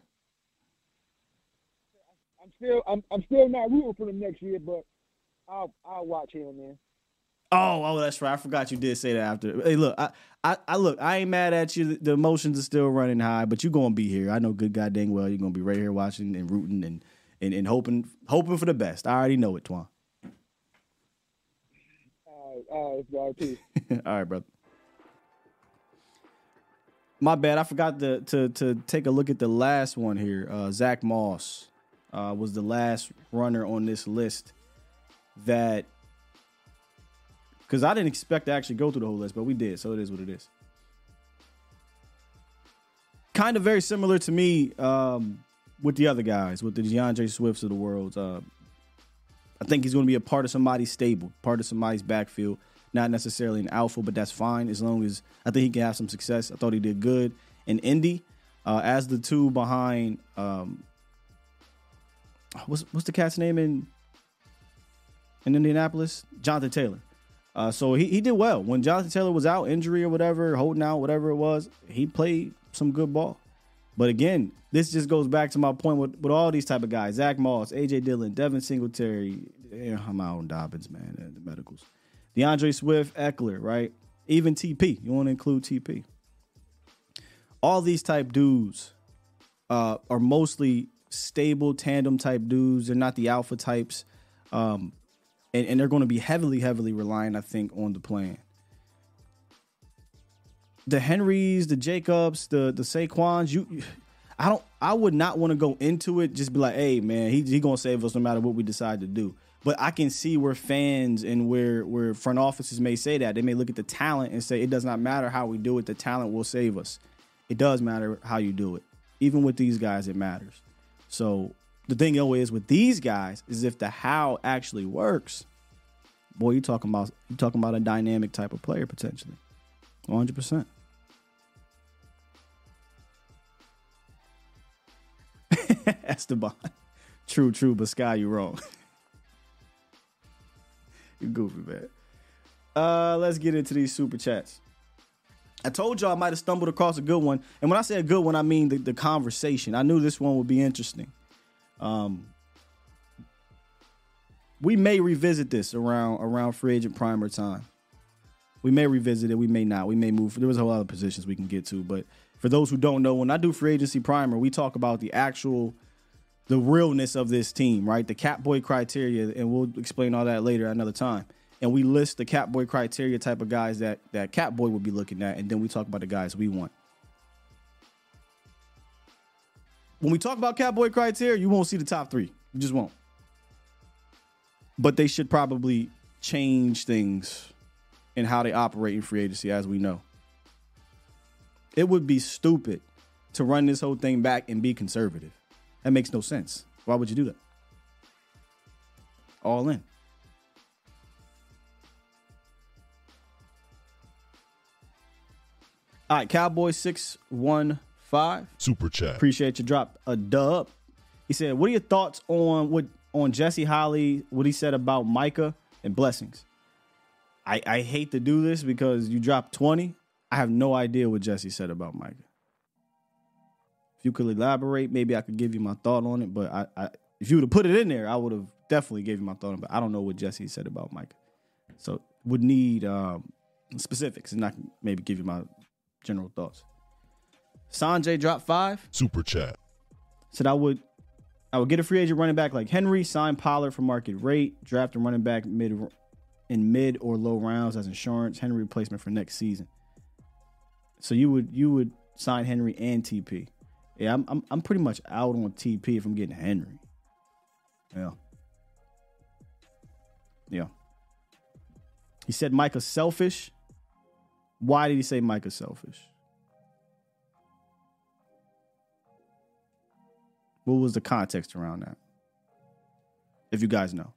I'm still I'm I'm still not rooting for them next year. But I'll I'll watch here and there. Oh, oh, that's right. I forgot you did say that after. Hey, look, I, I, I look. I ain't mad at you. The emotions are still running high, but you're gonna be here. I know good goddamn well you're gonna be right here watching and rooting and and, and hoping hoping for the best. I already know it, Twan. All right, all right, peace. All right, brother. My bad. I forgot to to to take a look at the last one here. Uh, Zach Moss uh, was the last runner on this list that because I didn't expect to actually go through the whole list, but we did, so it is what it is. Kind of very similar to me um, with the other guys, with the DeAndre Swifts of the world. Uh, I think he's going to be a part of somebody's stable, part of somebody's backfield. Not necessarily an alpha, but that's fine as long as I think he can have some success. I thought he did good in Indy uh, as the two behind. Um, what's what's the cat's name in in Indianapolis? Jonathan Taylor. Uh, so he, he did well when Jonathan Taylor was out, injury or whatever, holding out, whatever it was. He played some good ball. But again, this just goes back to my point with, with all these type of guys: Zach Moss, AJ Dillon, Devin Singletary. Yeah, I'm out on Dobbins, man, the medicals. DeAndre Swift, Ekeler, right? Even TP. You want to include TP. All these type dudes uh, are mostly stable tandem type dudes. They're not the alpha types. Um, and, and they're going to be heavily, heavily relying, I think, on the plan. The Henrys, the Jacobs, the the Saquons, you, I don't, I would not want to go into it. Just be like, hey, man, he he gonna save us no matter what we decide to do. But I can see where fans and where where front offices may say that they may look at the talent and say it does not matter how we do it. The talent will save us. It does matter how you do it. Even with these guys, it matters. So the thing though is with these guys is if the how actually works, boy, you talking about you talking about a dynamic type of player potentially, one hundred percent. Esteban, true, true, but Sky, you wrong. you goofy man. Uh, let's get into these super chats. I told y'all I might have stumbled across a good one, and when I say a good one, I mean the, the conversation. I knew this one would be interesting. Um, we may revisit this around around free agent primer time. We may revisit it. We may not. We may move. There was a whole lot of positions we can get to, but for those who don't know, when I do free agency primer, we talk about the actual, the realness of this team, right? The cap boy criteria, and we'll explain all that later another time. And we list the cap boy criteria type of guys that that cap boy would be looking at, and then we talk about the guys we want. When we talk about cap boy criteria, you won't see the top three. You just won't. But they should probably change things in how they operate in free agency, as we know. It would be stupid to run this whole thing back and be conservative. That makes no sense. Why would you do that? All in. All right, Cowboy six one five super chat. Appreciate you drop a dub. He said, "What are your thoughts on what on Jesse Holley? What he said about Micah and blessings?" I I hate to do this because you dropped twenty. I have no idea what Jesse said about Micah. If you could elaborate, maybe I could give you my thought on it. But I, I if you would have put it in there, I would have definitely gave you my thought on it. But I don't know what Jesse said about Micah. So would need um, specifics and I can maybe give you my general thoughts. Sanjay dropped five. Super chat. Said I would I would get a free agent running back like Henry, sign Pollard for market rate, draft a running back mid in mid or low rounds as insurance, Henry replacement for next season. So you would you would sign Henry and TP. Yeah, I'm I'm, I'm pretty much out on TP if I'm getting Henry. Yeah. Yeah. He said Micah's selfish. Why did he say Micah's selfish? What was the context around that? If you guys know.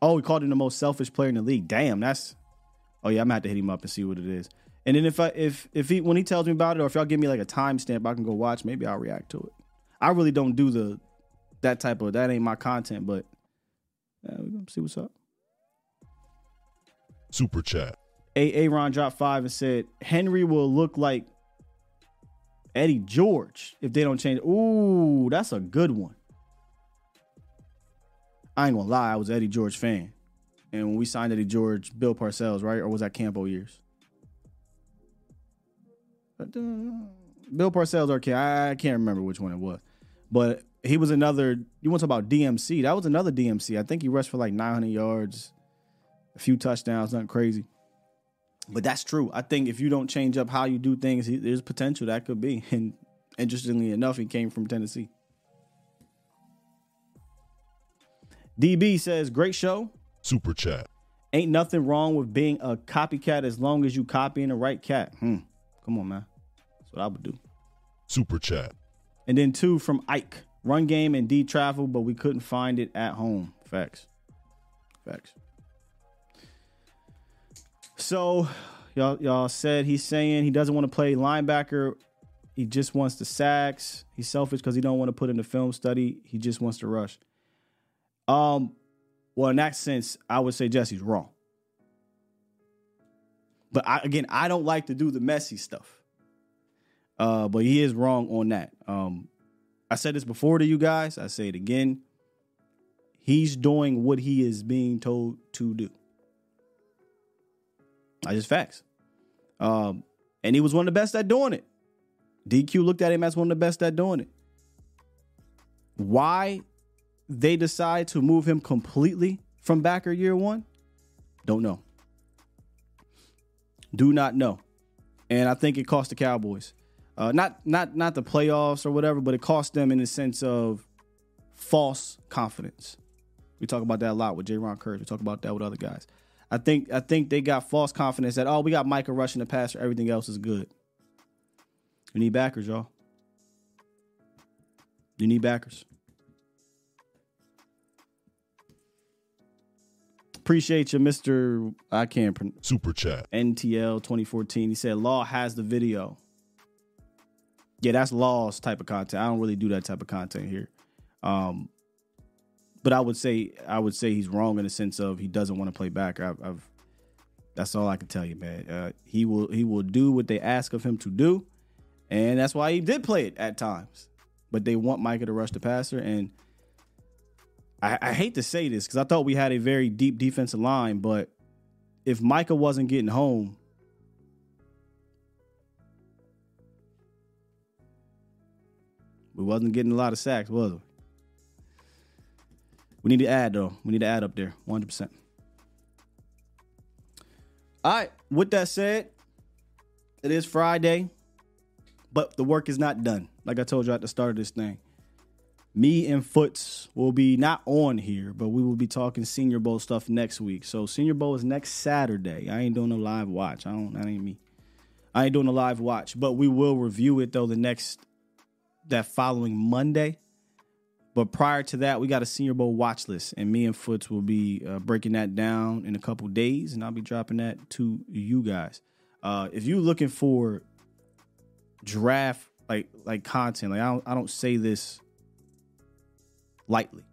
Oh, he called him the most selfish player in the league. Damn, that's. Oh yeah, I'm gonna have to hit him up and see what it is. And then if I if if he when he tells me about it, or if y'all give me like a timestamp, I can go watch. Maybe I'll react to it. I really don't do the that type of that ain't my content, but uh, we gonna see what's up. Super chat. A Aaron dropped five and said Henry will look like Eddie George if they don't change. Ooh, that's a good one. I ain't gonna lie, I was Eddie George fan. And when we signed Eddie George, Bill Parcells, right? Or was that Campo years? Bill Parcells or I can't remember which one it was. But he was another you want to talk about DMC. That was another DMC. I think he rushed for like 900 yards, a few touchdowns, nothing crazy. But that's true. I think if you don't change up how you do things, there's potential that could be. And interestingly enough, he came from Tennessee. DB says, "Great show." Super chat. Ain't nothing wrong with being a copycat as long as you copying the right cat. Hmm. Come on, man. That's what I would do. Super chat. And then two from Ike. Run game and D travel, but we couldn't find it at home. Facts. Facts. So y'all y'all said he's saying he doesn't want to play linebacker. He just wants the sacks. He's selfish because he don't want to put in the film study. He just wants to rush. Um, well, in that sense, I would say Jesse's wrong. But I, again, I don't like to do the messy stuff. Uh, but he is wrong on that. Um, I said this before to you guys. I say it again. He's doing what he is being told to do. I just facts. Um, and he was one of the best at doing it. DQ looked at him as one of the best at doing it. Why they decide to move him completely from backer year one? Don't know. Do not know. And I think it cost the Cowboys. Uh, not not not the playoffs or whatever, but it cost them in the sense of false confidence. We talk about that a lot with J. Ron Curry. We talk about that with other guys. I think I think they got false confidence that oh we got Micah rushing the passer, everything else is good. You need backers, y'all. You need backers. Appreciate you, Mister. I can't super chat NTL 2014. He said Law has the video. Yeah, that's Law's type of content. I don't really do that type of content here. Um, but I would say I would say he's wrong in the sense of he doesn't want to play back. I've, I've that's all I can tell you, man. Uh, he will he will do what they ask of him to do, and that's why he did play it at times. But they want Micah to rush the passer, and I, I hate to say this because I thought we had a very deep defensive line, but if Micah wasn't getting home, we wasn't getting a lot of sacks, was we? We need to add though. We need to add up there, 100%. All right. With that said, it is Friday, but the work is not done. Like I told you at the start of this thing, me and Foots will be not on here, but we will be talking Senior Bowl stuff next week. So Senior Bowl is next Saturday. I ain't doing a live watch. I don't. That ain't me. I ain't doing a live watch, but we will review it though the next that following Monday. But prior to that, we got a Senior Bowl watch list, and me and Foots will be uh, breaking that down in a couple days, and I'll be dropping that to you guys. Uh, if you're looking for draft like like content, like I don't I don't say this lightly.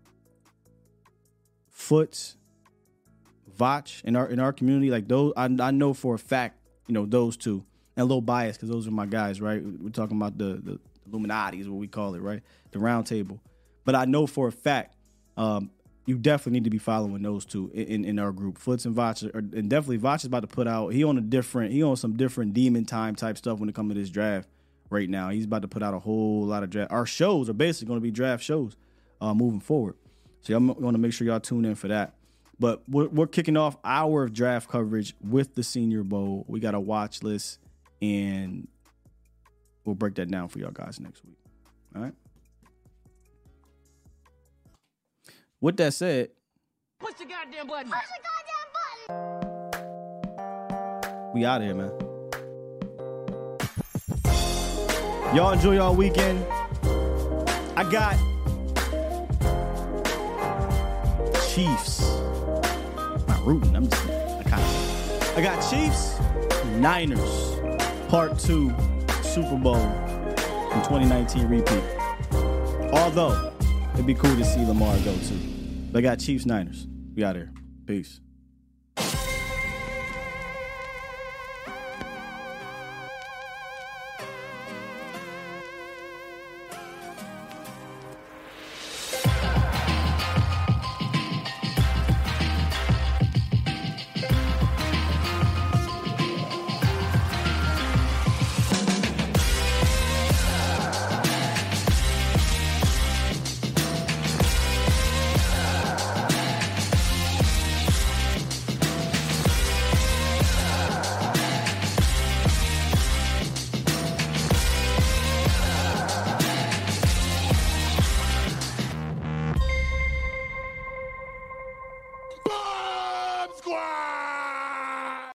Foots, Vach in our in our community, like those I, I know for a fact, you know those two, and a little biased because those are my guys, right? We're talking about the the Illuminati is what we call it, right? The round table. But I know for a fact, um, you definitely need to be following those two in, in our group. Foots and Vach, and definitely Vach is about to put out. He on a different, he on some different demon time type stuff when it comes to this draft right now. He's about to put out a whole lot of draft. Our shows are basically going to be draft shows uh, moving forward. So I'm going to make sure y'all tune in for that. But we're, we're kicking off our draft coverage with the Senior Bowl. We got a watch list, and we'll break that down for y'all guys next week. All right. With that said, push the goddamn button. Push the goddamn button. We out of here, man. Y'all enjoy y'all weekend. I got Chiefs. I'm not rooting. I'm just I got I got Chiefs, Niners. part two Super Bowl in 2019 repeat. Although it'd be cool to see Lamar go too. They got Chiefs Niners. We out here. Peace.